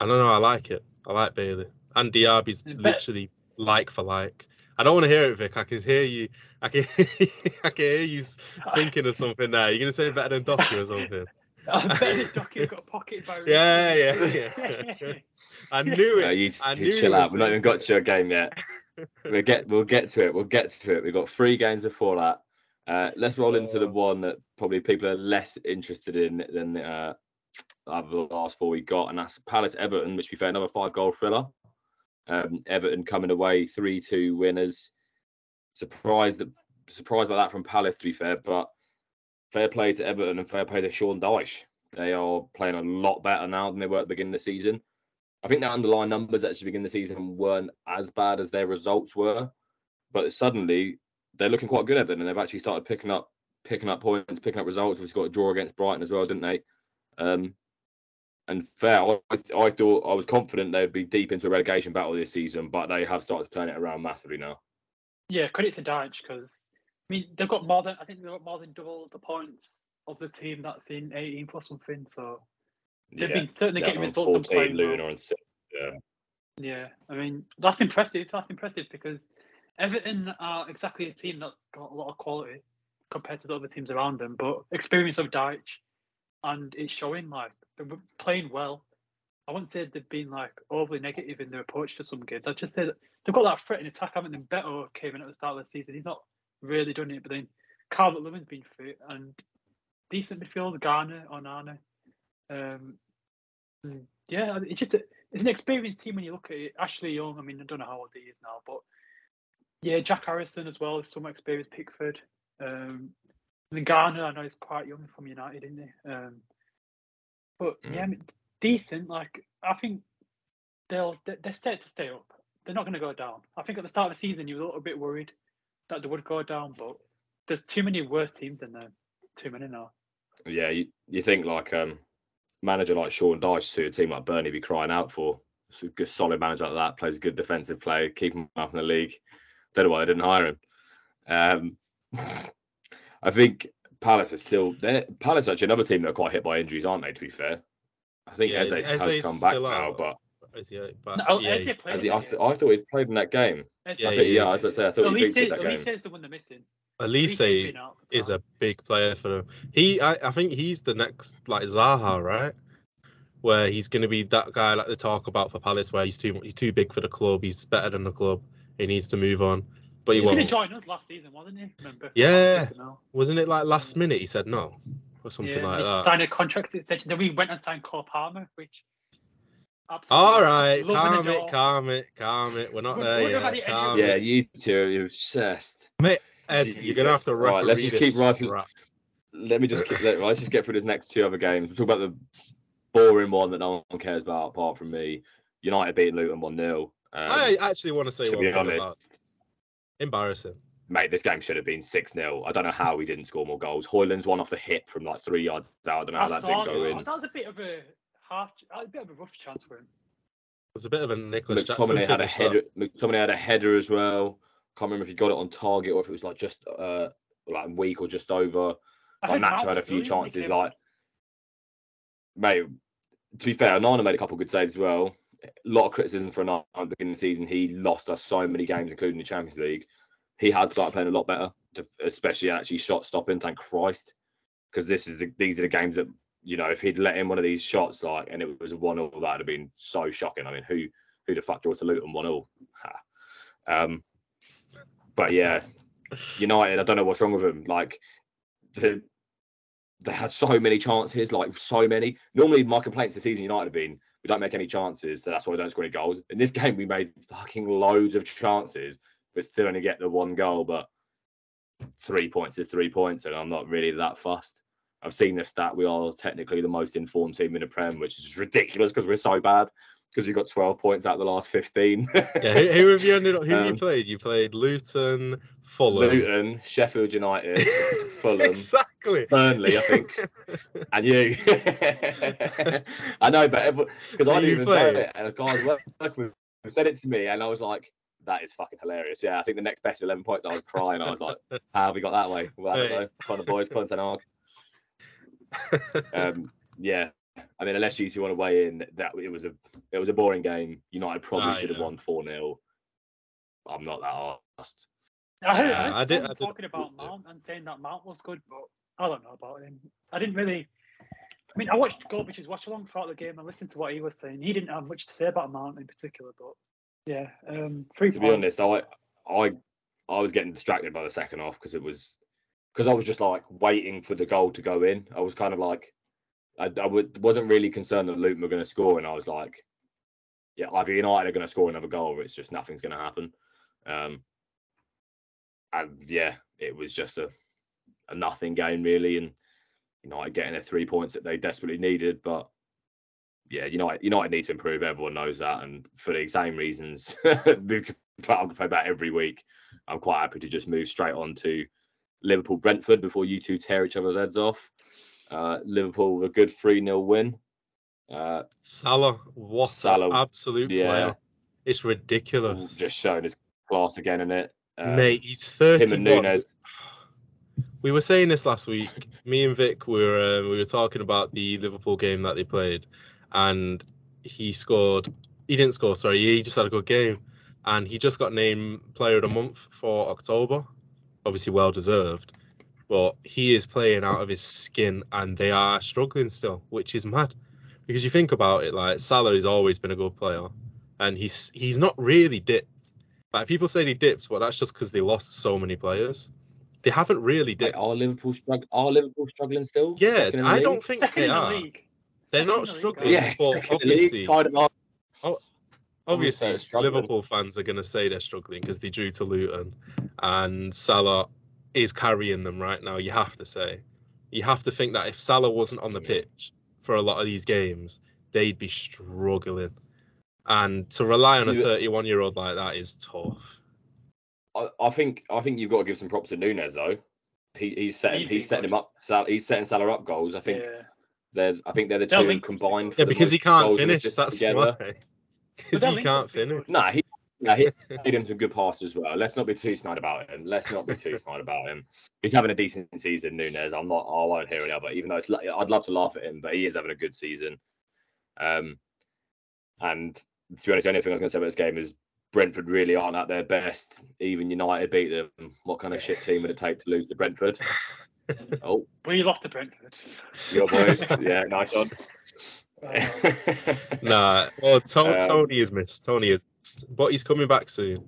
I don't know. I like it. I like Bailey and Diaby's literally like for like. I don't want to hear it, Vik. I can hear you. I can. I can hear you thinking of something there. You're gonna say better than Doku or something. I bet the Doku got pocketed by. Yeah, Reece yeah, yeah. I knew it. you, I you knew chill you out. We've not even got to your game yet. We'll get we'll get to it. We'll get to it. We've got three games before that. Uh, let's roll into the Oh. one that probably people are less interested in than uh, the last four we got, and that's Palace Everton, which we fair another five goal thriller. Um, Everton coming away three two winners. Surprised that surprised by that from Palace to be fair, but fair play to Everton and fair play to Sean Dyche. They are playing a lot better now than they were at the beginning of the season. I think their underlying numbers at the beginning of the season weren't as bad as their results were, but suddenly they're looking quite good at them, and they've actually started picking up picking up points, picking up results. We've got a draw against Brighton as well, didn't they? Um, and fair, I, I thought I was confident they'd be deep into a relegation battle this season, but they have started to turn it around massively now. Yeah, credit to Dyche because mean they've got more than I think they've got more than double the points of the team that's in 18 or something. So they've Yeah, been certainly getting results and 14, playing well. Luna on six. Yeah. Yeah, I mean that's impressive. That's impressive because Everton are exactly a team that's got a lot of quality compared to the other teams around them, but experience of Dyche, and it's showing like they're playing well. I wouldn't say they've been like overly negative in their approach to some games. I'd just say that they've got that threat in attack, haven't they? Beto came in at the start of the season. He's not really done it, but then Calvert Lewin's been fit and decent midfield, Garner, Onana. Um, and yeah, it's just a, it's an experienced team when you look at it. Ashley Young, I mean, I don't know how old he is now, but yeah, Jack Harrison as well is some experienced. Pickford, um, and then Garner, I know he's quite young from United, isn't he? Um, but Mm. yeah, I mean, decent. Like I think they'll they- they're set to stay up. They're not going to go down. I think at the start of the season you were a little bit worried that they would go down, but there's too many worse teams than them. Too many now. Yeah, you, you think like um manager like Sean Dyche to a team like Burnley be crying out for. It's a good solid manager like that, plays good defensive play, keep him up in the league. Don't know why they didn't hire him. Um I think Palace is still there. Palace are actually another team that are quite hit by injuries, aren't they, to be fair? I think Yeah, Eze, is has Eze come back still now, but Is he, but No, oh, yeah, he's- played has he, I, th- I thought he'd played in that game. Yeah, I think, he yeah, I was is. going to say, I thought he Olise, featured that game. Olise is the one they're missing. Olise Olise's been out for is a big player for them. He, I, I think he's the next like Zaha, right? Where he's going to be that guy like they talk about for Palace, where he's too he's too big for the club. He's better than the club. He needs to move on, but He he was going to join us last season, wasn't he? Remember? Yeah. Wasn't it like last minute he said no or something yeah, like he that? signed a contract extension. Then we went and signed Cole Palmer, which. Absolutely All right, love calm it, adore. calm it, calm it. We're not We- there we don't yet. Calm Yeah, it. you two are obsessed. Mate, Ed, you're gonna have to All right, referee let's just this keep rifling- crap. Let me just keep, let, let's just get through this next two other games. We'll talk about the boring one that no one cares about apart from me. United beating Luton 1 0. Um, I actually want to say to one be thing honest, about embarrassing. mate, this game should have been 6 0. I don't know how we didn't score more goals. Højlund's one off the hip from like three yards out. I don't know how I that didn't go that. in. That was a bit of a half, a bit of a rough chance for him. It was a bit of a Nicolas Jackson McTominay had a finish, that. header. McTominay had a header as well. Can't remember if he got it on target or if it was like just uh like weak or just over. I Like heard Nacho Mount had a few brilliant when he chances. Like, mate, to be fair, Nana made a couple of good saves as well. A lot of criticism for Nana at the beginning of the season. He lost us so many games, including the Champions League. He has started playing a lot better, especially actually shot stopping. Thank Christ, because this is the these are the games that you know if he'd let in one of these shots like and it was a one 0 that'd have been so shocking. I mean, who who the fuck draws to Luton one 0 Um, but yeah, United. I don't know what's wrong with them. Like the they had so many chances, like so many. Normally, my complaints this season United have been we don't make any chances, so that's why we don't score any goals. In this game, we made fucking loads of chances, but still only get the one goal. But three points is three points, and I'm not really that fussed. I've seen the stat. We are technically the most informed team in the Prem, which is ridiculous because we're so bad. Because we got 12 points out of the last 15. Yeah, who, who have you ended up? Who have you Um, played? You played Luton, Fulham. Luton, Sheffield United, Fulham, exactly. Burnley, I think. and you. I know, but because I didn't even played? know it, and a guy I working with said it to me, and I was like, "That is fucking hilarious." Yeah, I think the next best eleven points, I was crying. I was like, "How have we got that way?" Well, I don't know. Kind of boys, content arc. Um, yeah. I mean, unless you two want to weigh in, that it was a it was a boring game. United probably Ah, should have won four 0 I'm not that asked. I heard, Yeah, I heard I did- someone I did talking about agree with. Mount and saying that Mount was good, but I don't know about him. I didn't really. I mean, I watched Goldbridge's watch along throughout the game and listened to what he was saying. He didn't have much to say about Mount in particular, but yeah, um, three to be honest, I I I was getting distracted by the second half because it was because I was just like waiting for the goal to go in. I was kind of like I, I wasn't really concerned that Luton were going to score, and I was like, yeah, either United are going to score another goal, or it's just nothing's going to happen. Um, and yeah, it was just a a nothing game really, and United getting their three points that they desperately needed, but. Yeah, United United need to improve. Everyone knows that, and for the same reasons, we I'll play about every week. I'm quite happy to just move straight on to Liverpool Brentford before you two tear each other's heads off. Uh, Liverpool with a good 3 0 win. Uh, Salah, what Salah, an absolute yeah. player! It's ridiculous, just showing his class again in it. Um, mate. He's him and Nunez. We were saying this last week. Me and Vik were um, we were talking about the Liverpool game that they played, and he scored. He didn't score. Sorry, he just had a good game. and he just got named Player of the Month for October. Obviously, well deserved, but he is playing out of his skin, and they are struggling still, which is mad. Because you think about it, like Salah has always been a good player, and he's he's not really dipped. Like people say he dipped, but that's just because they lost so many players. They haven't really Wait, dipped. are Liverpool strugg- Are Liverpool struggling still? yeah, Second in the I league? don't think Second they in the are. They're Second not in the league, struggling. Yeah, but second the obviously, league. Tied them oh, up. Obviously. Liverpool fans are going to say they're struggling because they drew to Luton, and Salah is carrying them right now. You have to say, you have to think that if Salah wasn't on the Yeah. pitch for a lot of these games, they'd be struggling. And to rely on a 31 year old like that is tough. I, I think I think you've got to give some props to Nunez though. He, he's setting He's he's setting him up. Sal, he's setting Salah up goals. I think Yeah. there's I think they're the They'll two link- combined. for Yeah, the because he can't goals finish. That's together. why. But Because he can't finish. No, Nah, he nah, he made him some good passes as well. Let's not be too snide about him. Let's not be too snide about him. He's having a decent season, Nunez. I'm not. I won't hear any other. Even though it's, I'd love to laugh at him, but he is having a good season. Um, and to be honest, the only thing I was going to say about this game is Brentford really aren't at their best. Even United beat them. What kind of shit team would it take to lose to Brentford? Oh, We lost to Brentford. your boys. yeah, nice one. Uh, Nah, well, to- Um, Toney is missed. Toney is, missed, but he's coming back soon.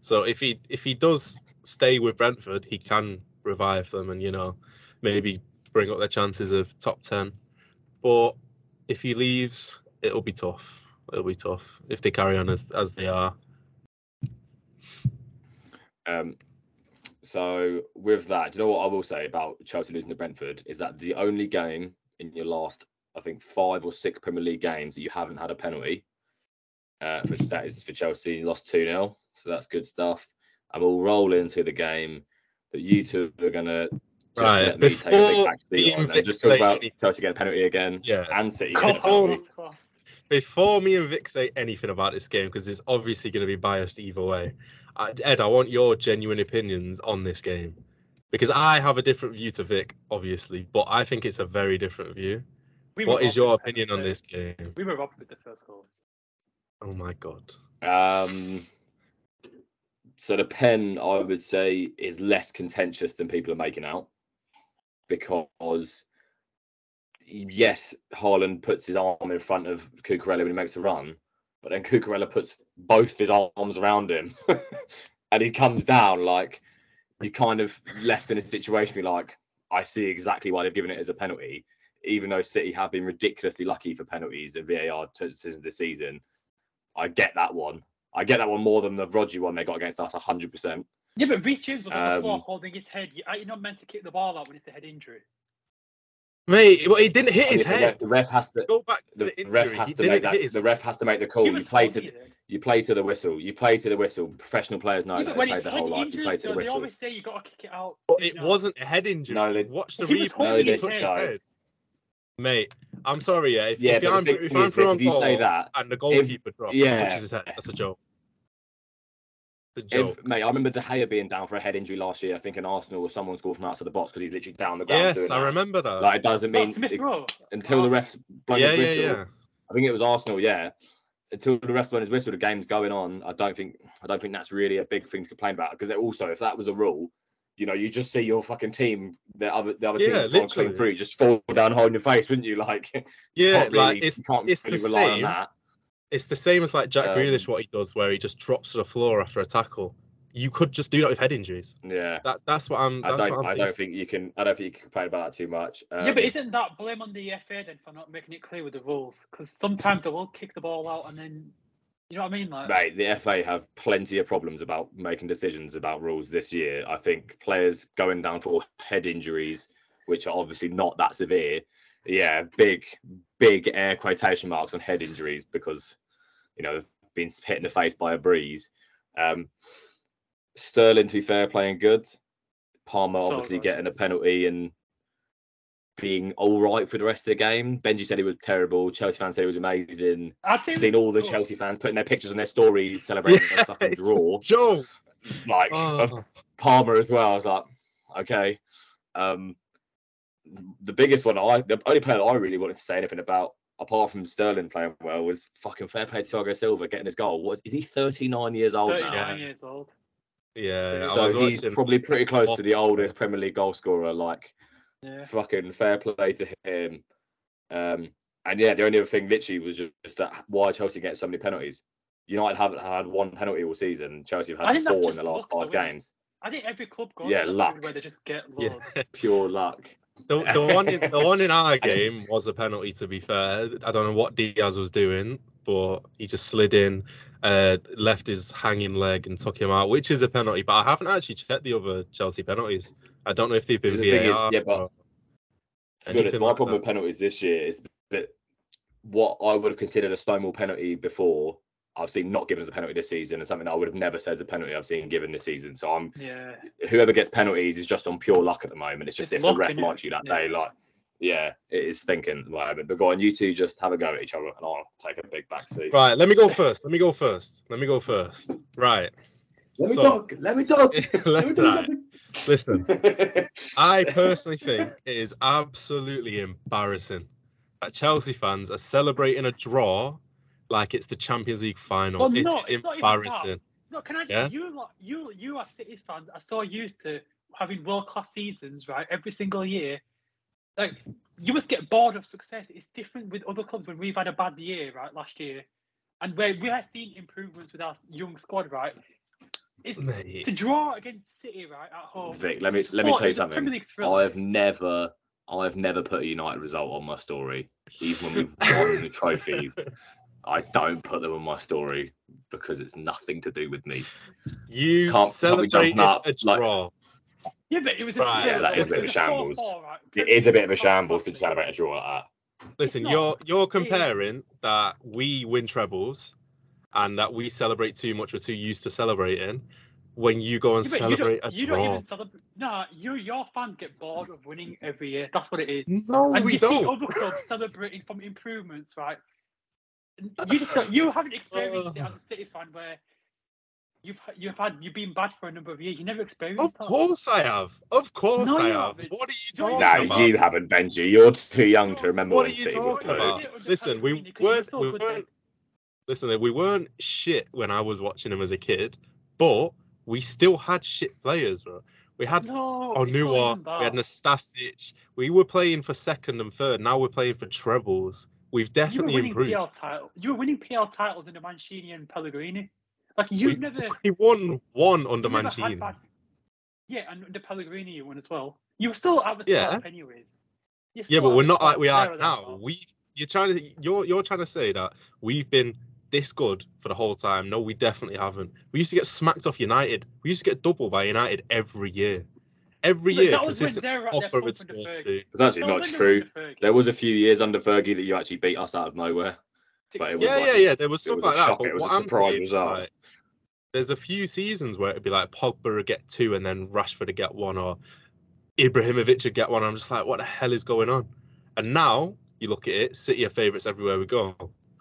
So if he if he does stay with Brentford, he can revive them and you know maybe bring up their chances of top ten. But if he leaves, it'll be tough. It'll be tough if they carry on as as they are. Um, so with that, do you know what I will say about Chelsea losing to Brentford is that the only game in your last, I think, five or six Premier League games that you haven't had a penalty. Uh, for, that is for Chelsea. You lost two 0 so that's good stuff. And we'll roll into the game that you two are gonna just Right, let me take a big before back me seat and Vik just talk about any- Chelsea getting a penalty again Yeah. and City getting a penalty. Cold class. Before me and Vik say anything about this game, because it's obviously going to be biased either way, I, Ed, I want your genuine opinions on this game because I have a different view to Vik, obviously, but I think it's a very different view. We What is your opinion on this game? We were robbed with the first goal. Oh my god. Um, so the pen, I would say, is less contentious than people are making out because yes, Haaland puts his arm in front of Cucurella when he makes a run, but then Cucurella puts both his arms around him and he comes down like you kind of left in a situation be like, I see exactly why they've given it as a penalty, even though City have been ridiculously lucky for penalties and VAR t- decisions this season. I get that one. I get that one more than the Rodgy one they got against us, hundred percent. Yeah, but Reece James was on the floor Um, holding his head. You- Are not meant to kick the ball out when it's a head injury? Mate, well, he didn't hit his The ref, head. the ref has to. Go back to The the, ref has He to make that. The ref has to make the call. You play to. it. You play to the whistle. You play to the whistle. Professional players know Yeah, that. but They when played it's their whole life. You play to the though, they whistle. always say you got to kick it out. But it know. wasn't a head injury. No, they- Watch the He was replay. holding He his touched his head. head. Mate, I'm sorry, yeah. If, Yeah, if, but I'm, thing if I'm is, Vik, through on if you say that, and the goalkeeper drops, yeah. head, that's a joke. It's joke. If, mate, I remember De Gea being down for a head injury last year. I think in Arsenal or someone scored from outside the box because he's literally down the ground. yes, doing I that. remember that. Like it doesn't mean Smith it- Rowe. until the refs blow yeah, his yeah, whistle. yeah. I think it was Arsenal, yeah. Until the refs blow his whistle, the game's going on. I don't think I don't think that's really a big thing to complain about because also if that was a rule, you know, you just see your fucking team, the other the other Yeah, team's gone clean literally. through, just fall down holding your face, wouldn't you? Like, Yeah, can't really, like it's can't it's really the rely on same. that. it's the same as like Jack Um, Grealish what he does, where he just drops to the floor after a tackle. You could just do that with head injuries. Yeah. That that's what I'm. I That's don't. what I'm I don't think you can. I don't think you can complain about that too much. yeah, but Um, isn't that blame on the FA then for not making it clear with the rules? Because sometimes they will kick the ball out and then, you know what I mean? Like, Mate, the FA have plenty of problems about making decisions about rules this year. I think players going down for head injuries, which are obviously not that severe, yeah, big, big air quotation marks on head injuries because, you know, they've been hit in the face by a breeze. Um, Sterling, to be fair, playing good. Palmer obviously getting a penalty and being all right for the rest of the game. Benjy said he was terrible. Chelsea fans said he was amazing I'd say it seen all the good. Chelsea fans putting their pictures on their stories celebrating Yeah, their fucking draw. joke. Like of Oh. Palmer as well. I was like, okay. Um, the biggest one, I the only player that I really wanted to say anything about apart from Sterling playing well, was fucking fair play to Thiago Silva getting his goal. What is he? Thirty nine years old now. 39 years old. Yeah, So he's watching. probably pretty close to the oldest Premier League goal scorer. Like Yeah. fucking fair play to him. Um, and yeah, the only other thing literally was just, just that why Chelsea get so many penalties. United haven't had one penalty all season. Chelsea have had four in the last five games. I think every club goes Yeah, luck. where they just get Yeah. Pure luck. The, the one in the one in our game was a penalty. To be fair, I don't know what Diaz was doing, but he just slid in, uh, left his hanging leg and took him out, which is a penalty. But I haven't actually checked the other Chelsea penalties. I don't know if they've been The thing is, yeah, but- or- To be honest, my like problem that. with penalties this year is that what I would have considered a Stonewall penalty before, I've seen not given as a penalty this season, and something that I would have never said is a penalty I've seen given this season. So I'm Yeah. whoever gets penalties is just on pure luck at the moment. It's just It's if luck, the ref innit? likes you that Yeah. day, like yeah, it is stinking at the moment. But go on, you two just have a go at each other, and I'll take a big back seat. Right, let me go first. Let me go first. Let me go first. Right. Let me So- talk. Let me talk. Let me do Right. Listen. I personally think it is absolutely embarrassing that Chelsea fans are celebrating a draw like it's the Champions League final. Well, it no, is it's not even that. embarrassing. No, can I? Yeah? You lot, you you are City fans. are so used to having world class seasons, right? Every single year. Like you must get bored of success. It's different with other clubs when we've had a bad year, right? Last year, and where we are seeing improvements with our young squad, right? It's Mate. to draw against City, right, at home. Vik, let me let me tell you it was a Premier something. I've never, I've never put a United result on my story, even when we've won the trophies. I don't put them on my story because it's nothing to do with me. You Can't- can't be jumping celebrated up, a like- draw. Yeah, but it was a Right, thrill, yeah, that though. is a bit of shambles. 4-4, right? It is a bit of a shambles to celebrate a draw like that. Listen, you're you're comparing that we win trebles and that we celebrate too much. We're too used to celebrating. When you go and Yeah, celebrate you don't, a you draw, don't even celebrate. No, you your fans get bored of winning every year. That's what it is. no, and we you don't. other clubs celebrating from improvements, right? You just don't, you haven't experienced it as a City fan where you've you've had you've been bad for a number of years. You never experienced Of that. course I have. Of course No, I you have. haven't. What are you talking that. haven't. No, about? you haven't, Benjy. You're too young to remember What when are you talking put. about? Listen, we Pellegrini, 'cause you were weren't we weren't listen, we weren't shit when I was watching them as a kid, but we still had shit players, bro. We had No, it's not Onuoha, we had. Nastasic. We were playing for second and third. Now we're playing for trebles. We've You were definitely winning improved. PL title. You were winning PL titles under Mancini and Pellegrini. Like you've We, never. we won one under you never had Mancini. bad- Yeah, and under Pellegrini you won as well. You were still at the Yeah. top anyways. Yeah, but we're not like we are now. We you're trying to you're you're trying to say that we've been this good for the whole time. No, we definitely haven't. We used to get smacked off United. We used to get doubled by United every year. Every But year, that was when consistent. they were at their would under score Fergie. two. It's actually That not was when they were true. There was a few years under Fergie that you actually beat us out of nowhere. Six but it was Yeah, like- yeah, yeah. There was stuff was a like that. shock, But it was what a I'm surprise result. like, there's a few seasons where it'd be like Pogba would get two and then Rashford would get one, or Ibrahimovic would get one. I'm just like, what the hell is going on? And now you look at it, City are favourites everywhere we go.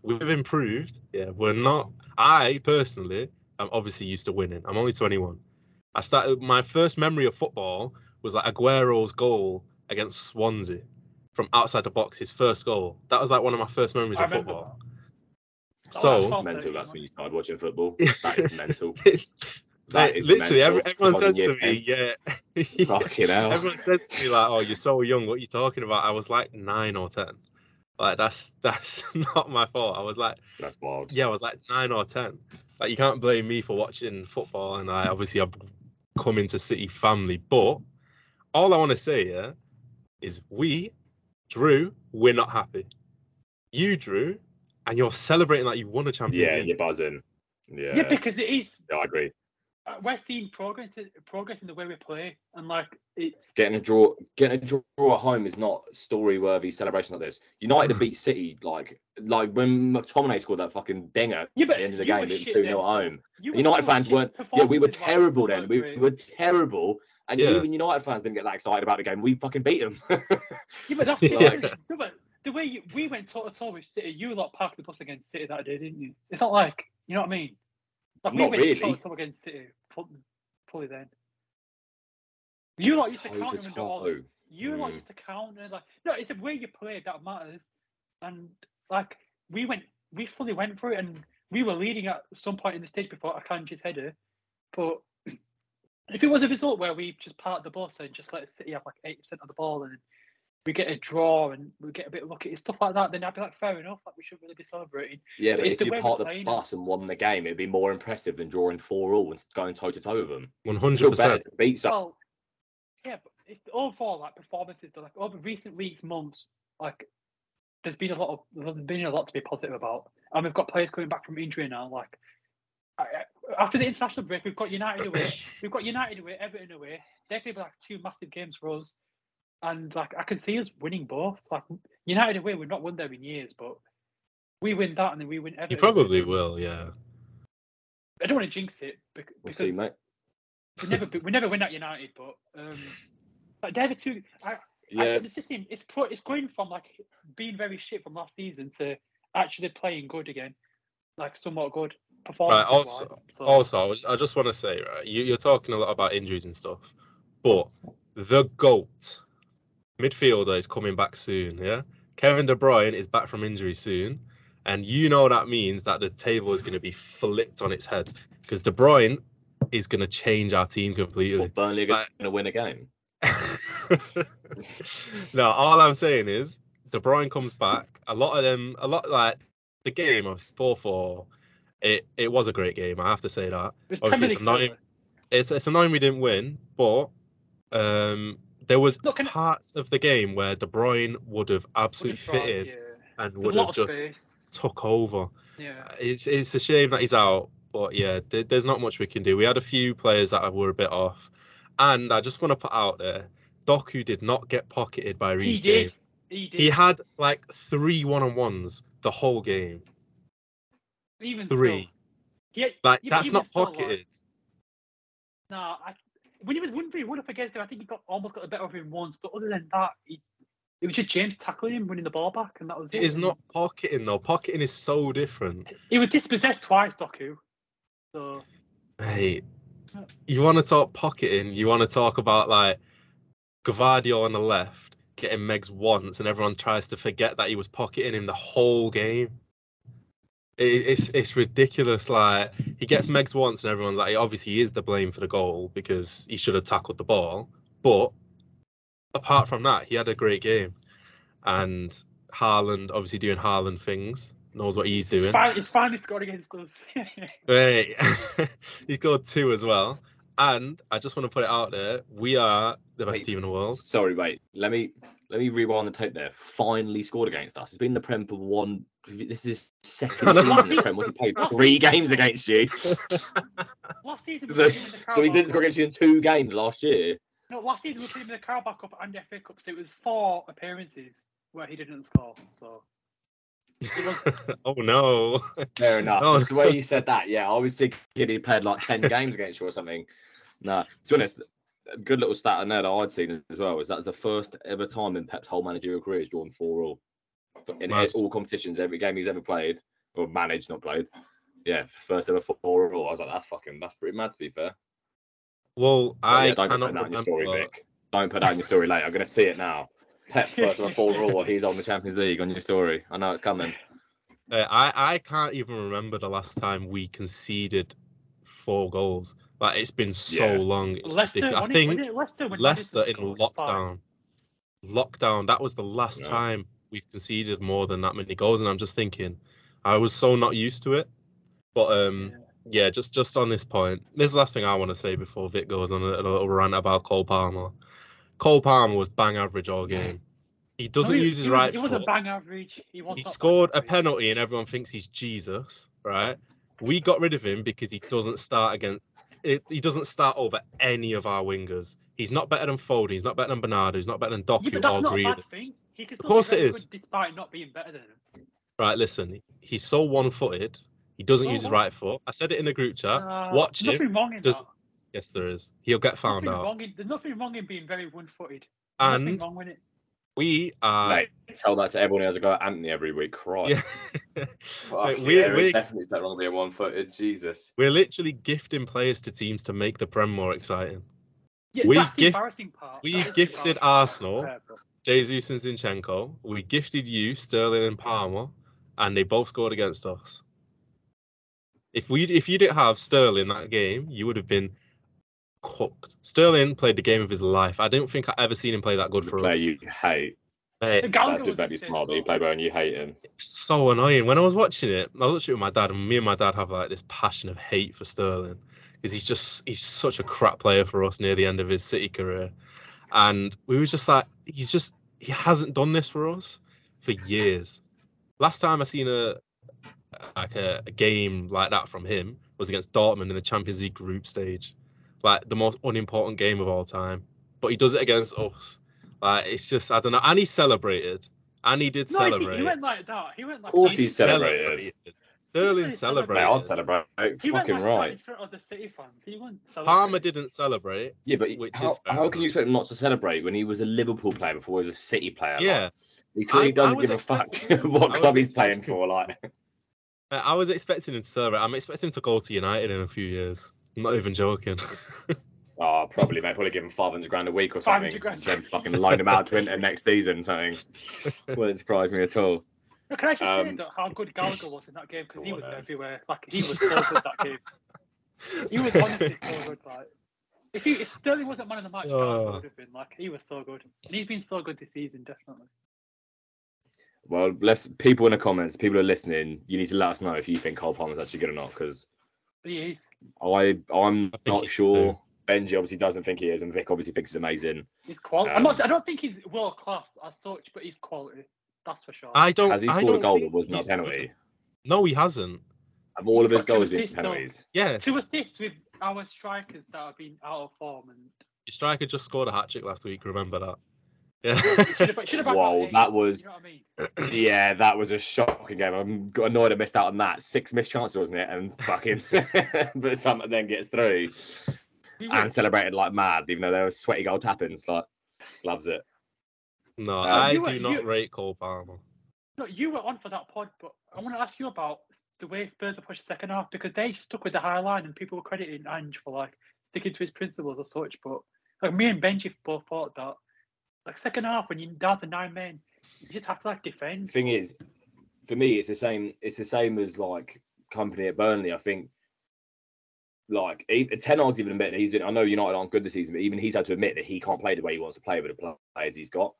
We've improved. Yeah, we're not. I personally I'm obviously used to winning. I'm only 21. I started my first memory of football was like Aguero's goal against Swansea from outside the box, his first goal. That was like one of my first memories I of football. that. So- was 12, mental. That's when you it? started watching football. That is mental. It's That like, is literally every, mental. everyone says year to me, yeah. Fucking hell. everyone says to me like, "Oh, you're so young. What are you talking about?" I was like nine or ten. Like that's that's not my fault. I was like, That's wild. yeah, I was like nine or ten. Like you can't blame me for watching football, and I obviously I've come into City family. But all I want to say yeah, is we, Drew, we're not happy. You, Drew, and you're celebrating like you won a Champions Yeah, League. you're buzzing. Yeah, Yeah, because it is. Yeah, I agree. uh, We're seeing progress, progress in the way we play, and like it's. Getting a draw, getting a draw at home is not story-worthy celebration like this. United have beat City like like when McTominay scored that fucking dinger Yeah, at the end of the game, it shit two then, 0 at home. you United still fans weren't. Yeah, we were Performances-wise, terrible then. We, we were terrible, and Yeah. even United fans didn't get that excited about the game. We fucking beat them. Yeah, but that's Yeah. No, but the way you, we went toe to toe with City, you lot parked the bus against City that day, didn't you? It's not like you know what I mean. Like we Not went toe really. to toe against City fu- fully then. You lot used to Toe counter to all. toe. You lot Mm. used to counter like no, it's the way you play that matters. And like we went, we fully went for it, and we were leading at some point in the stage before Akanji's header. But if it was a result where we just parked the bus and just let City have like eight percent of the ball and we get a draw and we get a bit lucky, stuff like that, then I'd be like, fair enough, like we shouldn't really be celebrating. Yeah, But but if you way we're part the playing it. bus and won the game, it'd be more impressive than drawing four all and going toe to toe with them. One Still hundred better percent. to beat some. Well, yeah, but it's overall like performances. That, like over recent weeks, months, like there's been a lot of there's been a lot to be positive about, and we've got players coming back from injury now. Like I, I- after the international break, we've got United away, we've got United away, Everton away. They're going to be like two massive games for us, and like I can see us winning both. Like United away, we've not won there in years, but we win that, and then we win Everton. You probably will, yeah. I don't want to jinx it bec- We'll because see, mate. we never we never win at United, but um, like David too. I, Yeah, Actually, it's just him. It's pro, it's going from like being very shit from last season to actually playing good again, like somewhat good performance. also- Also, I was- I just want to say, right, you, you're talking a lot about injuries and stuff, but the GOAT midfielder is coming back soon, yeah? Kevin De Bruyne is back from injury soon, and you know that means that the table is going to be flipped on its head because De Bruyne is going to change our team completely. well, Burnley are going to win a game. no, all I'm saying is De Bruyne comes back. A lot of them, a lot like the game of four four. It it was a great game. I have to say that. It obviously it's annoying- It's it's annoying we didn't win, but um, there was Look, parts of the game where De Bruyne would have absolutely Would've tried, fitted yeah. and would have just space. took over. Yeah. Uh, it's it's a shame that he's out, but yeah, there, there's not much we can do. We had a few players that were a bit off, and I just want to put out there, Doku did not get pocketed by He Reece did. He did. He had like three one-on-ones the whole game. even three. Still. Had- Like yeah, that's not still, like, pocketed. Nah, I, when he was one v one up against him, I think he got almost got the better of him once. But other than that, he, it was just James tackling him, winning the ball back, and that was it. It is not pocketing though. Pocketing is so different. He was dispossessed twice, Doku. So Hey, you want to talk pocketing? You want to talk about like Gvardiol on the left getting Megs once, and everyone tries to forget that he was pocketing him the whole game. It, it's it's ridiculous. Like he gets Megs once, and everyone's like, obviously he is the blame for the goal because he should have tackled the ball. But apart from that, he had a great game, and Haaland obviously doing Haaland things, knows what he's it's, doing. fine, it's finally scored against us. Right. he scored two as well. And I just want to put it out there, we are the best Wait. team in the world. Sorry, wait. Let me let me rewind the tape there. Finally scored against us. It's been in the Prem for one. This is his second I know. season in the Prem. What's he played? Three games against you. last season, So, played him in the so he didn't score against you in two games last year. No, last season we played him in the Carabao Cup and the FA Cup, so it was four appearances where he didn't score. So was oh no. Fair enough. Oh, That's the way you said that. Yeah, I was thinking he played like 10 games against you or something. No, to be honest, a good little stat in there that I'd seen as well is that's the first ever time in Pep's whole managerial career he's drawn four all. In Mad. all competitions, every game he's ever played, or managed, not played. Yeah, first ever four all. I was like, that's fucking, that's pretty mad to be fair. Well, But I yeah, don't put that in your remember. story, Vik. Don't put that in your story later. I'm going to see it now. Pep first ever four all, he's on the Champions League on your story. I know it's coming. Uh, I I can't even remember the last time we conceded four goals. Like it's been so Yeah. long. It's Leicester. ridiculous. I wasn't it- think it Leicester, when Leicester in scored five? lockdown. Lockdown. That was the last Yeah. time we've conceded more than that many goals, and I'm just thinking, I was so not used to it. But um, Yeah. yeah, just just on this point, this is the last thing I want to say before Vik goes on a, a little rant about Cole Palmer. Cole Palmer was bang average all game. He doesn't No, he- use his he was- right He was a bang average. He, He scored a penalty, and everyone thinks he's Jesus, right? We got rid of him because he doesn't start against. It, he doesn't start over any of our wingers. He's not better than Foden. He's not better than Bernardo. He's not better than Yeah, Doku that's or Grealish. Bad thing. He can Of course be it very is. good despite not being better than him. Right, listen. He's so one-footed. He doesn't So use his right foot. I said it in the group chat. Uh, Watch there's him. nothing wrong in Does- that. Yes, there is. He'll get found Nothing out. wrong in, there's nothing wrong in being very one-footed. nothing And wrong with it. we are. Mate, tell that to everyone who has a go at Antony every week. Christ. Yeah. Fuck Mate, yeah, we're- it's we're- definitely it's not wrong being one footed. Jesus. We're literally gifting players to teams to make the Prem more exciting. Yeah, we that's the embarrassing part. we That is gifted. Arsenal. Fair, bro. Jesus and Zinchenko. We gifted you Sterling and Palmer, and they both scored against us. If we if you didn't have Sterling that game, you would have been cooked. Sterling played the game of his life. I don't think I ever seen him play that good The for player us. you hate. Mate, The Gallagher That was did make me insane smart, as but you well. play better and you hate him. so annoying. When I was watching it, I was watching it with my dad, and me and my dad have like this passion of hate for Sterling because he's just he's such a crap player for us near the end of his City career, and we were just like he's just he hasn't done this for us for years. Last time I seen a like a, a game like that from him was against Dortmund in the Champions League group stage, like the most unimportant game of all time. But he does it against us. Like it's just I don't know. And he celebrated, and he did No, celebrate. he went like that. He went like. Of course that. he celebrated. Sterling really Mate, celebrated. I'd celebrate. He went Fucking like that right. in front of the City fans. He wouldn't. Palmer didn't celebrate. Yeah, but Which how, is fair how can you enough. expect him not to celebrate when he was a Liverpool player before he was a City player? Yeah, Like, he clearly I- I doesn't was give a fuck what I club he's playing for. Like, Uh, I was expecting him to celebrate. I'm expecting him to go to United in a few years. I'm not even joking. oh, probably, mate. Probably give him 500 grand a week or something. 500 grand. Then fucking loan him out to Inter next season, something. Wouldn't surprise me at all. No, can I just say Um, that how good Gallagher was in that game because he was on, everywhere. Like he was so good that game. He was honestly so good. Like if he if Sterling wasn't man of the match, Gallagher Oh. would have been like he was so good, and he's been so good this season, definitely. Well, let's people in the comments, people who are listening, you need to let us know if you think Cole Palmer's actually good or not, because he is. I I'm I not he's sure. Benjy obviously doesn't think he is, and Vik obviously thinks he's amazing. He's quality. I'm not. Um, I don't think he's world class as such, but he's quality. That's for sure. I don't. Has he scored a goal think that was not a penalty? No, he hasn't. Have all of his goals been assists, though. penalties? Yes. Two assists with our strikers that have been out of form and Your striker just scored a hat trick last week. Remember that? should Yeah. have. Should have. Whoa, that was You know I mean? yeah, that was a shocking game. I'm annoyed I missed out on that. Six missed chances, wasn't it? And fucking, but some then gets through and were- celebrated like mad, even though there was sweaty goal tappings. Like, loves it. No, Um, I do were- not you- rate Cole Palmer. No, you were on for that pod, but I want to ask you about the way Spurs have pushed the second half because they stuck with the high line and people were crediting Ange for like sticking to his principles or such. But like me and Benjy both thought that like second half when you're down to nine men, you just have to like defend. Thing is, for me, it's the same. It's the same as like Kompany at Burnley. I think. Like even, Ten Hag's even admitted he's been. I know United aren't good this season, but even he's had to admit that he can't play the way he wants to play with the players he's got.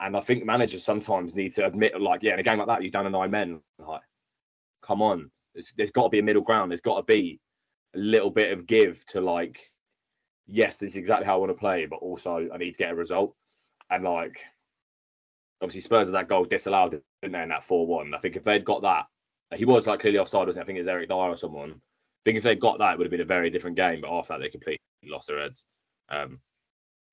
And I think managers sometimes need to admit, like, yeah, in a game like that, you've done a nine men. Like, come on, there's, there's got to be a middle ground. There's got to be a little bit of give to like, yes, this is exactly how I want to play, but also I need to get a result. And like, obviously Spurs had that goal disallowed, didn't they, in that four-one. I think if they'd got that, he was like clearly offside, wasn't he? I think it was Eric Dier or someone. I think if they'd got that, it would have been a very different game. But after that, they completely lost their heads. Um,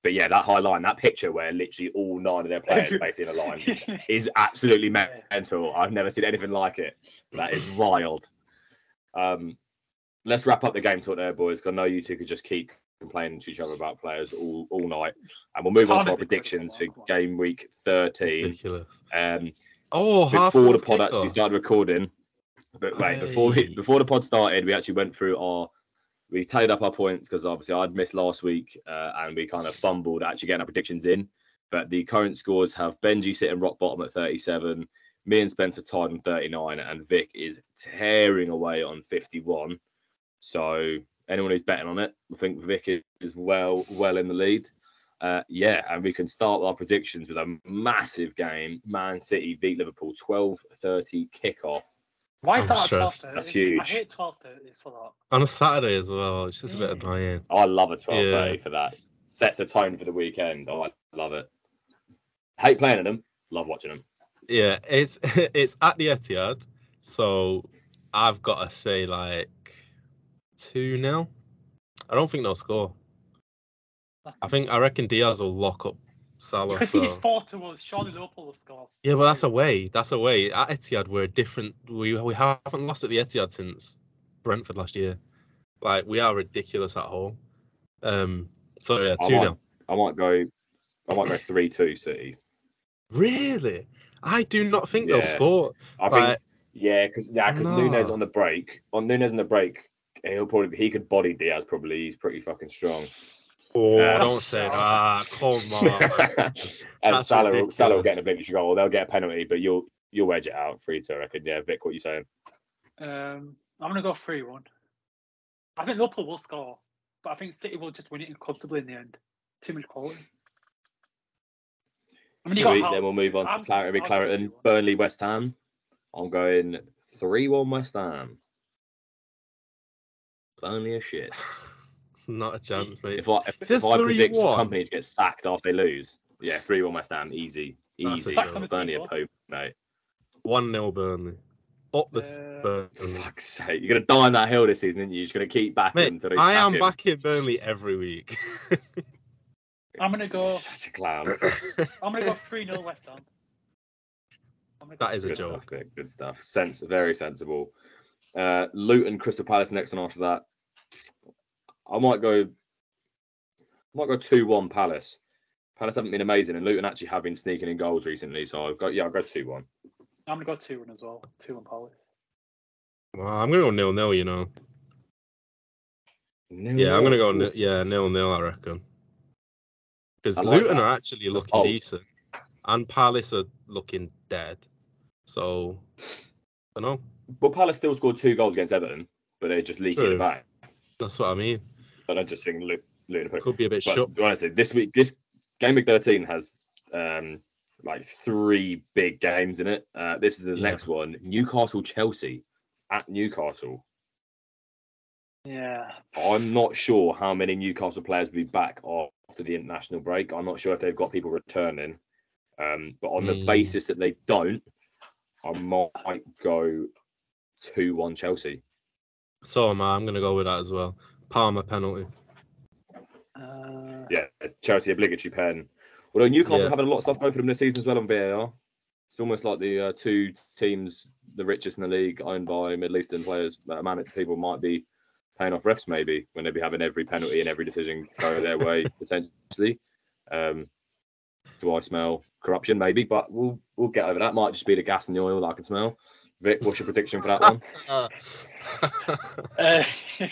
but yeah, that high line, that picture where literally all nine of their players are basically in a line is, is absolutely mental. I've never seen anything like it. That is wild. Um, let's wrap up the game talk there, boys, because I know you two could just keep complaining to each other about players all, all night. And we'll move on to our predictions for incredible, come on. game week 13. Ridiculous. Um, Oh, half before the pod actually kickoff. started recording. But wait, before we before the pod started, we actually went through our we tallied up our points because obviously I'd missed last week uh, and we kind of fumbled actually getting our predictions in. But the current scores have Benjy sitting rock bottom at 37, me and Spencer tied on 39, and Vik is tearing away on 51. So anyone who's betting on it, I think Vik is- well well in the lead. Uh, yeah, and we can start our predictions with a massive game. Man City beat Liverpool 12:30 kickoff. Why is I'm that at stressed. 12:30? That's huge. I hate 12:30 for that. on a Saturday as well. It's just a bit Yeah. annoying. Oh, I love a 12:30 Yeah. for that. Sets a tone for the weekend. Oh, I love it. Hate playing in them. Love watching them. Yeah, it's it's at the Etihad, so I've got to say like two 0 I don't think they'll score. I think I reckon Diaz will lock up Salah. Because he did So. four to us, surely Liverpool will score. Yeah, but that's away. That's away. At Etihad, we're different. We we haven't lost at the Etihad since Brentford last year. Like we are ridiculous at home. Um. So yeah, I two might, 0 I might go. I might go three-two City. Really? I do not think they'll score. I think. Like, yeah, because yeah, because Nunez on the break. On Nunez on the break, he'll probably he could body Diaz. Probably he's pretty fucking strong. Oh, Yeah. don't say that. Come on. and That's Salah, will- Salah will get an obligatory goal. They'll get a penalty, but you'll you'll wedge it out. Three two, I reckon. Yeah, Vik, what you saying? Um, I'm gonna go three one. I think Liverpool will score, but I think City will just win it comfortably in the end. Too much quality. I mean, you got Sweet. Then we'll move on to I'm- Clarity, I'll Clareton, Burnley, West Ham. I'm going three one West Ham. Burnley are shit. Not a chance, mate. If I if, if I predict a 3-1? Kompany to get sacked after they lose, yeah, three one West Ham, easy, That's a easy. Sack some Burnley team are loss. poop, mate. One 0 Burnley. Up the Uh, Burnley. Fuck's sake, you're gonna die on that hill this season, aren't you? You're just gonna keep backing Mate, until they I am him. backing Burnley every week. I'm gonna go. You're Such a clown. I'm gonna go three 0 West Ham. I'm gonna go That is a good joke. stuff, Vik, good stuff. Sense, very sensible. Uh, Luton, Crystal Palace next one after that. I might go. I might go two one Palace. Palace haven't been amazing, and Luton actually have been sneaking in goals recently. So I've got yeah, I'll go two one. I'm gonna go two one as well. Two one Palace. well, I'm gonna go nil nil. You know. Yeah, I'm gonna go. Nil, yeah, nil nil. I reckon. Because like Luton that. are actually looking bold. decent, and Palace are looking dead. So, I don't know. But Palace still scored two goals against Everton, but they're just leaking True. it back. That's what I mean. But I just think Lu- Luton. Could be a bit But shut. honestly, this week, this game week 13 has um like three big games in it. Uh, this is the Yeah. next one: Newcastle, Chelsea at Newcastle. Yeah. I'm not sure how many Newcastle players will be back after the international break. I'm not sure if they've got people returning. Um, but on the Mm. basis that they don't, I might go two-one Chelsea. So am I. I'm gonna go with that as well. Palmer penalty. Uh, Yeah, Chelsea obligatory pen. Although Newcastle Yeah. having a lot of stuff going for them this season as well on VAR. It's almost like the uh, two teams, the richest in the league, owned by Middle Eastern players. Uh, man, people might be paying off refs maybe when they'd be having every penalty and every decision go their way potentially. Um, do I smell corruption? Maybe, but we'll we'll get over that. Might just be the gas and the oil that I can smell. Vik, what's your prediction for that one? Uh,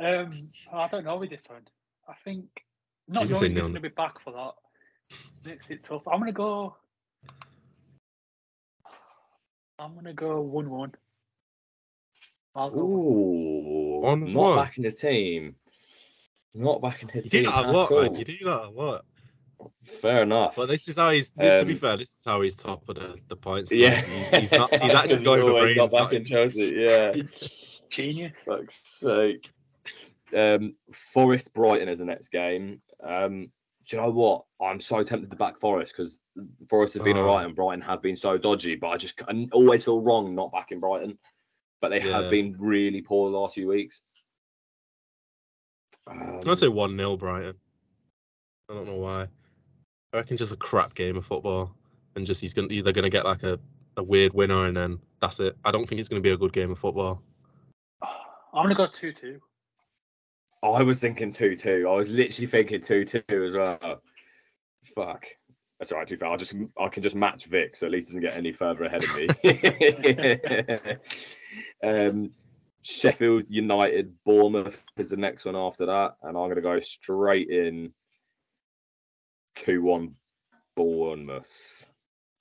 um, I don't know with this one. I think not He's just saying knowing who's nil. going to be back for that makes it tough. I'm going to go. I'm going to go one-one. I'll go. Ooh, One not one. backing his team. Not backing his you do team that a at lot, all. man. You do that a lot. Fair enough. But this is how he's. to be Um, fair, this is how he's top of the, the points. Yeah, He- he's not. He's actually going for brains. not not- back in Chelsea. Yeah, Genius. fuck's sake. Um, Forest Brighton is the next game. Um, do you know what? I'm so tempted to back Forest because Forest have been Oh. alright and Brighton have been so dodgy. But I just I always feel wrong not backing Brighton. But they Yeah. have been really poor the last few weeks. Um, I'd say one 0 Brighton. I don't know why. I reckon just a crap game of football, and just he's gonna they're gonna get like a, a weird winner, and then that's it. I don't think it's gonna be a good game of football. I'm going to go two-two. I was thinking two two. I was literally thinking two two as well. Fuck. That's all right. Too far. I just I can just match Vik, so at least he doesn't get any further ahead of me. um, Sheffield United, Bournemouth is the next one after that, and I'm gonna go straight in two one Bournemouth.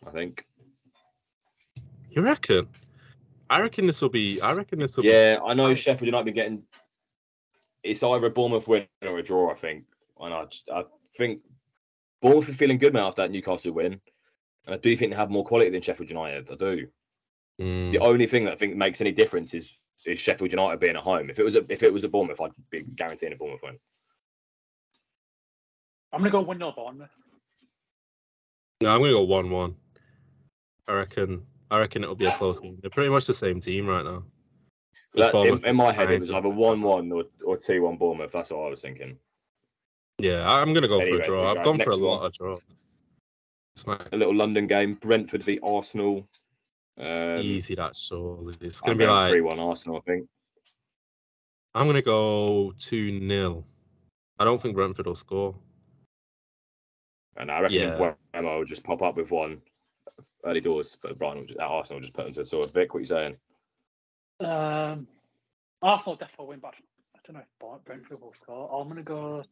I think. You reckon? I reckon this will be. I reckon this will be. Yeah, I know Sheffield United be getting. It's either a Bournemouth win or a draw. I think, and I, just, I think Bournemouth are feeling good now after that Newcastle win, and I do think they have more quality than Sheffield United. I do. Mm, The only thing that I think makes any difference is is Sheffield United being at home. If it was a, if it was a Bournemouth, I'd be guaranteeing a Bournemouth win. I'm going to go one-nil Bournemouth. No, I'm gonna go one one. I reckon. I reckon it'll be a close game. They're pretty much the same team right now. That- in, in my head, it was either one one or or two one Bournemouth. That's what I was thinking. Yeah, I'm gonna go for a draw. I've gone for a lot one. of draws. Smack. A little London game: Brentford v Arsenal. Um, Easy that's surely. It's I'm gonna be like three one Arsenal. I think. I'm gonna go two 0 I don't think Brentford will score. And I reckon Yeah. Mbeumo will just pop up with one early doors, but Brighton will just, Arsenal will just put them to the sword. Vik, what you saying? Um, Arsenal definitely win, but I don't know if Brent- Brentford will score. I'm going to go.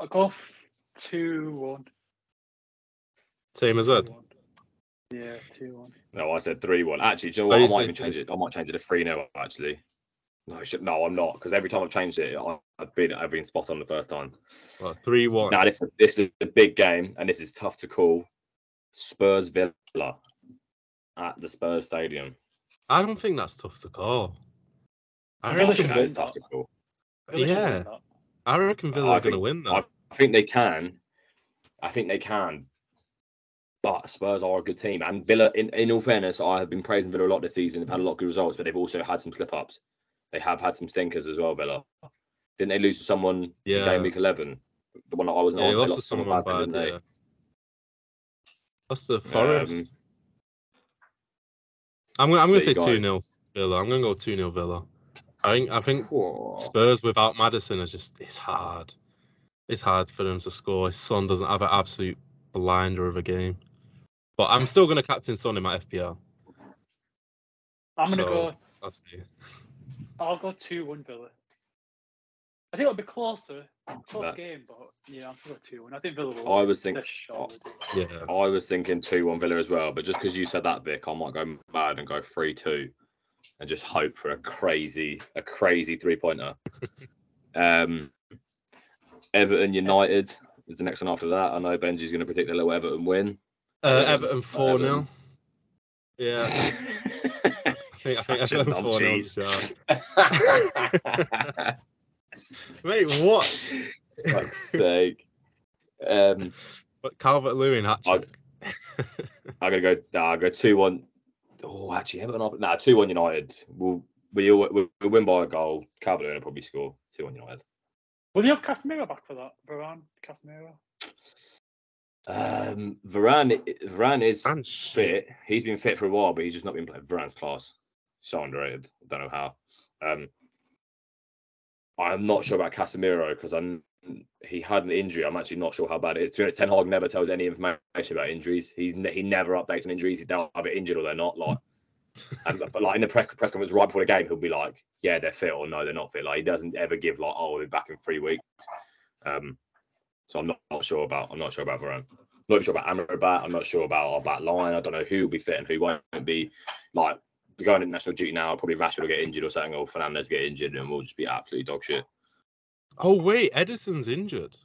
I'll go two-one. Same as Ed. 2-1. Yeah, two one. No, I said three one. Actually, do you know Oh, what? I might even change it. I might change it to three 0 Actually, no, I should, no, I'm not because every time I've changed it, I- I've been I've been spot on the first time. Well, three one. Now this this is a big game and this is tough to call. Spurs Villa at the Spurs Stadium. I don't think that's tough to call. I Villa reckon, should It is tough to call. Villa Yeah. I reckon Villa I are going to win that. I I think they can. I think they can. But Spurs are a good team. And Villa, in, in all fairness, I have been praising Villa a lot this season. They've had a lot of good results, but they've also had some slip ups. They have had some stinkers as well, Villa. Didn't they lose to someone in Yeah. game week 11? The one that I wasn't yeah, on. they They lost to someone bad, bad. didn't they? Lost to Forest. Um, I'm gonna, I'm gonna say two go. 0 Villa. I'm gonna go two 0 Villa. I think I think Whoa. Spurs without Maddison is just it's hard. It's hard for them to score. His son doesn't have an absolute blinder of a game. But I'm still gonna captain Son in my FPL. I'm gonna So- go. Let's see. I'll go two one Villa. I think it'll be closer, close That- game, but yeah, I'm gonna two one. I think Villa will. I was thinking. They're short with it. Yeah. I was thinking 2 1 Villa as well, but just because you said that, Vik, I might go mad and go 3 2 and just hope for a crazy, a crazy three pointer. um, Everton United is the next one after that. I know Benjy's going to predict a little Everton win. Uh, Everton four 0 Yeah. I think, I think Such a Everton four 0 cheese. Mate, what? Fuck's sake. Um, But Calvert Lewin hat I- trick. I'm gonna go. Nah, I'll go two one. Oh, actually, Everton. Off, nah, two one United. We'll we all we'll, we'll win by a goal. Calvert Lewin will probably score two one United. Will you have Casemiro back for that? Varane, Casemiro. Um, Varane, Varane is And shit. fit. He's been fit for a while, but he's just not been playing. Varane's class. So underrated. I don't know how. Um, I'm not sure about Casemiro because I'm he had an injury. I'm actually not sure how bad it is. To be honest, Ten Hag never tells any information about injuries. He's ne- he never updates on injuries. He's now either injured or they're not. Like, and, but like in the press, press conference right before the game, he'll be like, "Yeah, they're fit," or "No, they're not fit." Like he doesn't ever give like, "Oh, we'll be back in three weeks." Um, so I'm not, not sure about. I'm not sure about Varane. not sure about Amrabat. I'm not sure about our back line. I don't know who will be fit and who won't be. Like we're going international duty now. Probably Rashford will get injured or something, or Fernandes get injured, and we'll just be absolutely dog shit. Oh wait, Edison's injured.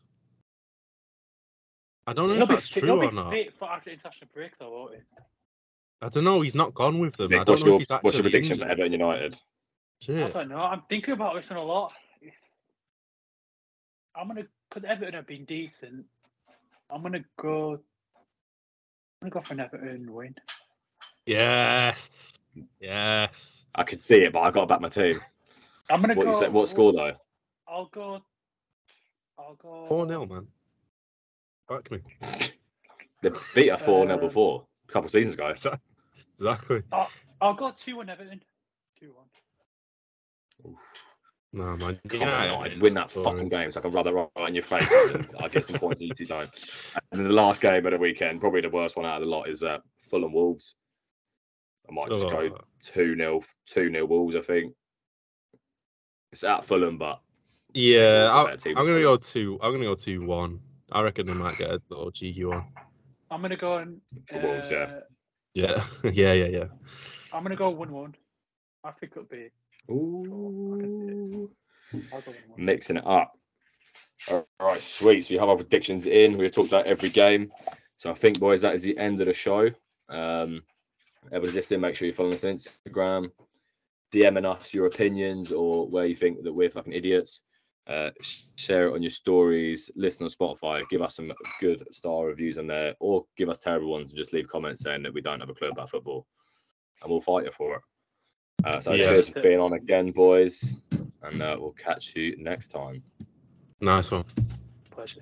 I don't know He'll if that's fit, true he'll or be not. for after international break, though, won't he? I don't know. He's not gone with them. I don't what's know your if he's actually what's your prediction for injured. Everton United? I don't know. I'm thinking about this one a lot. I'm gonna because Everton have been decent. I'm gonna go. I'm gonna go for an Everton win. Yes. Yes. I could see it, but I got to back my team. I'm gonna What go. you say? What score though? I'll go. I'll go. Four 0 man. Back me. They beat us four 0 Uh, before a couple of seasons ago. Exactly. I'll go two one Everton. Two one. No man. Come United on, United, is win that boring. fucking game so I can rub that right in your face I get some points and you two don't. And then the last game of the weekend, probably the worst one out of the lot, is uh, Fulham Wolves. I might just go Oh, 2 0 2 0 Wolves, I think. It's at Fulham, but yeah, I'll, a better team I'm gonna go two. I'm gonna go two one. I reckon they might get a little cheeky one. I'm gonna go and. For Wolves, yeah. uh, Yeah, yeah, yeah, yeah. I'm gonna go one one. I think it'll be. Ooh. I'll go one one. mixing it up. All right, sweet. So we have our predictions in. We've talked about every game. So I think, boys, that is the end of the show. Um, everybody's listening. Make sure you follow us on Instagram, DMing us your opinions or where you think that we're fucking idiots. Uh, share it on your stories. Listen on Spotify. Give us some good star reviews on there, or give us terrible ones and just leave comments saying that we don't have a clue about football, and we'll fight you for it. Uh, so Yeah. cheers for being on again, boys, and uh, we'll catch you next time. Nice one. Pleasure.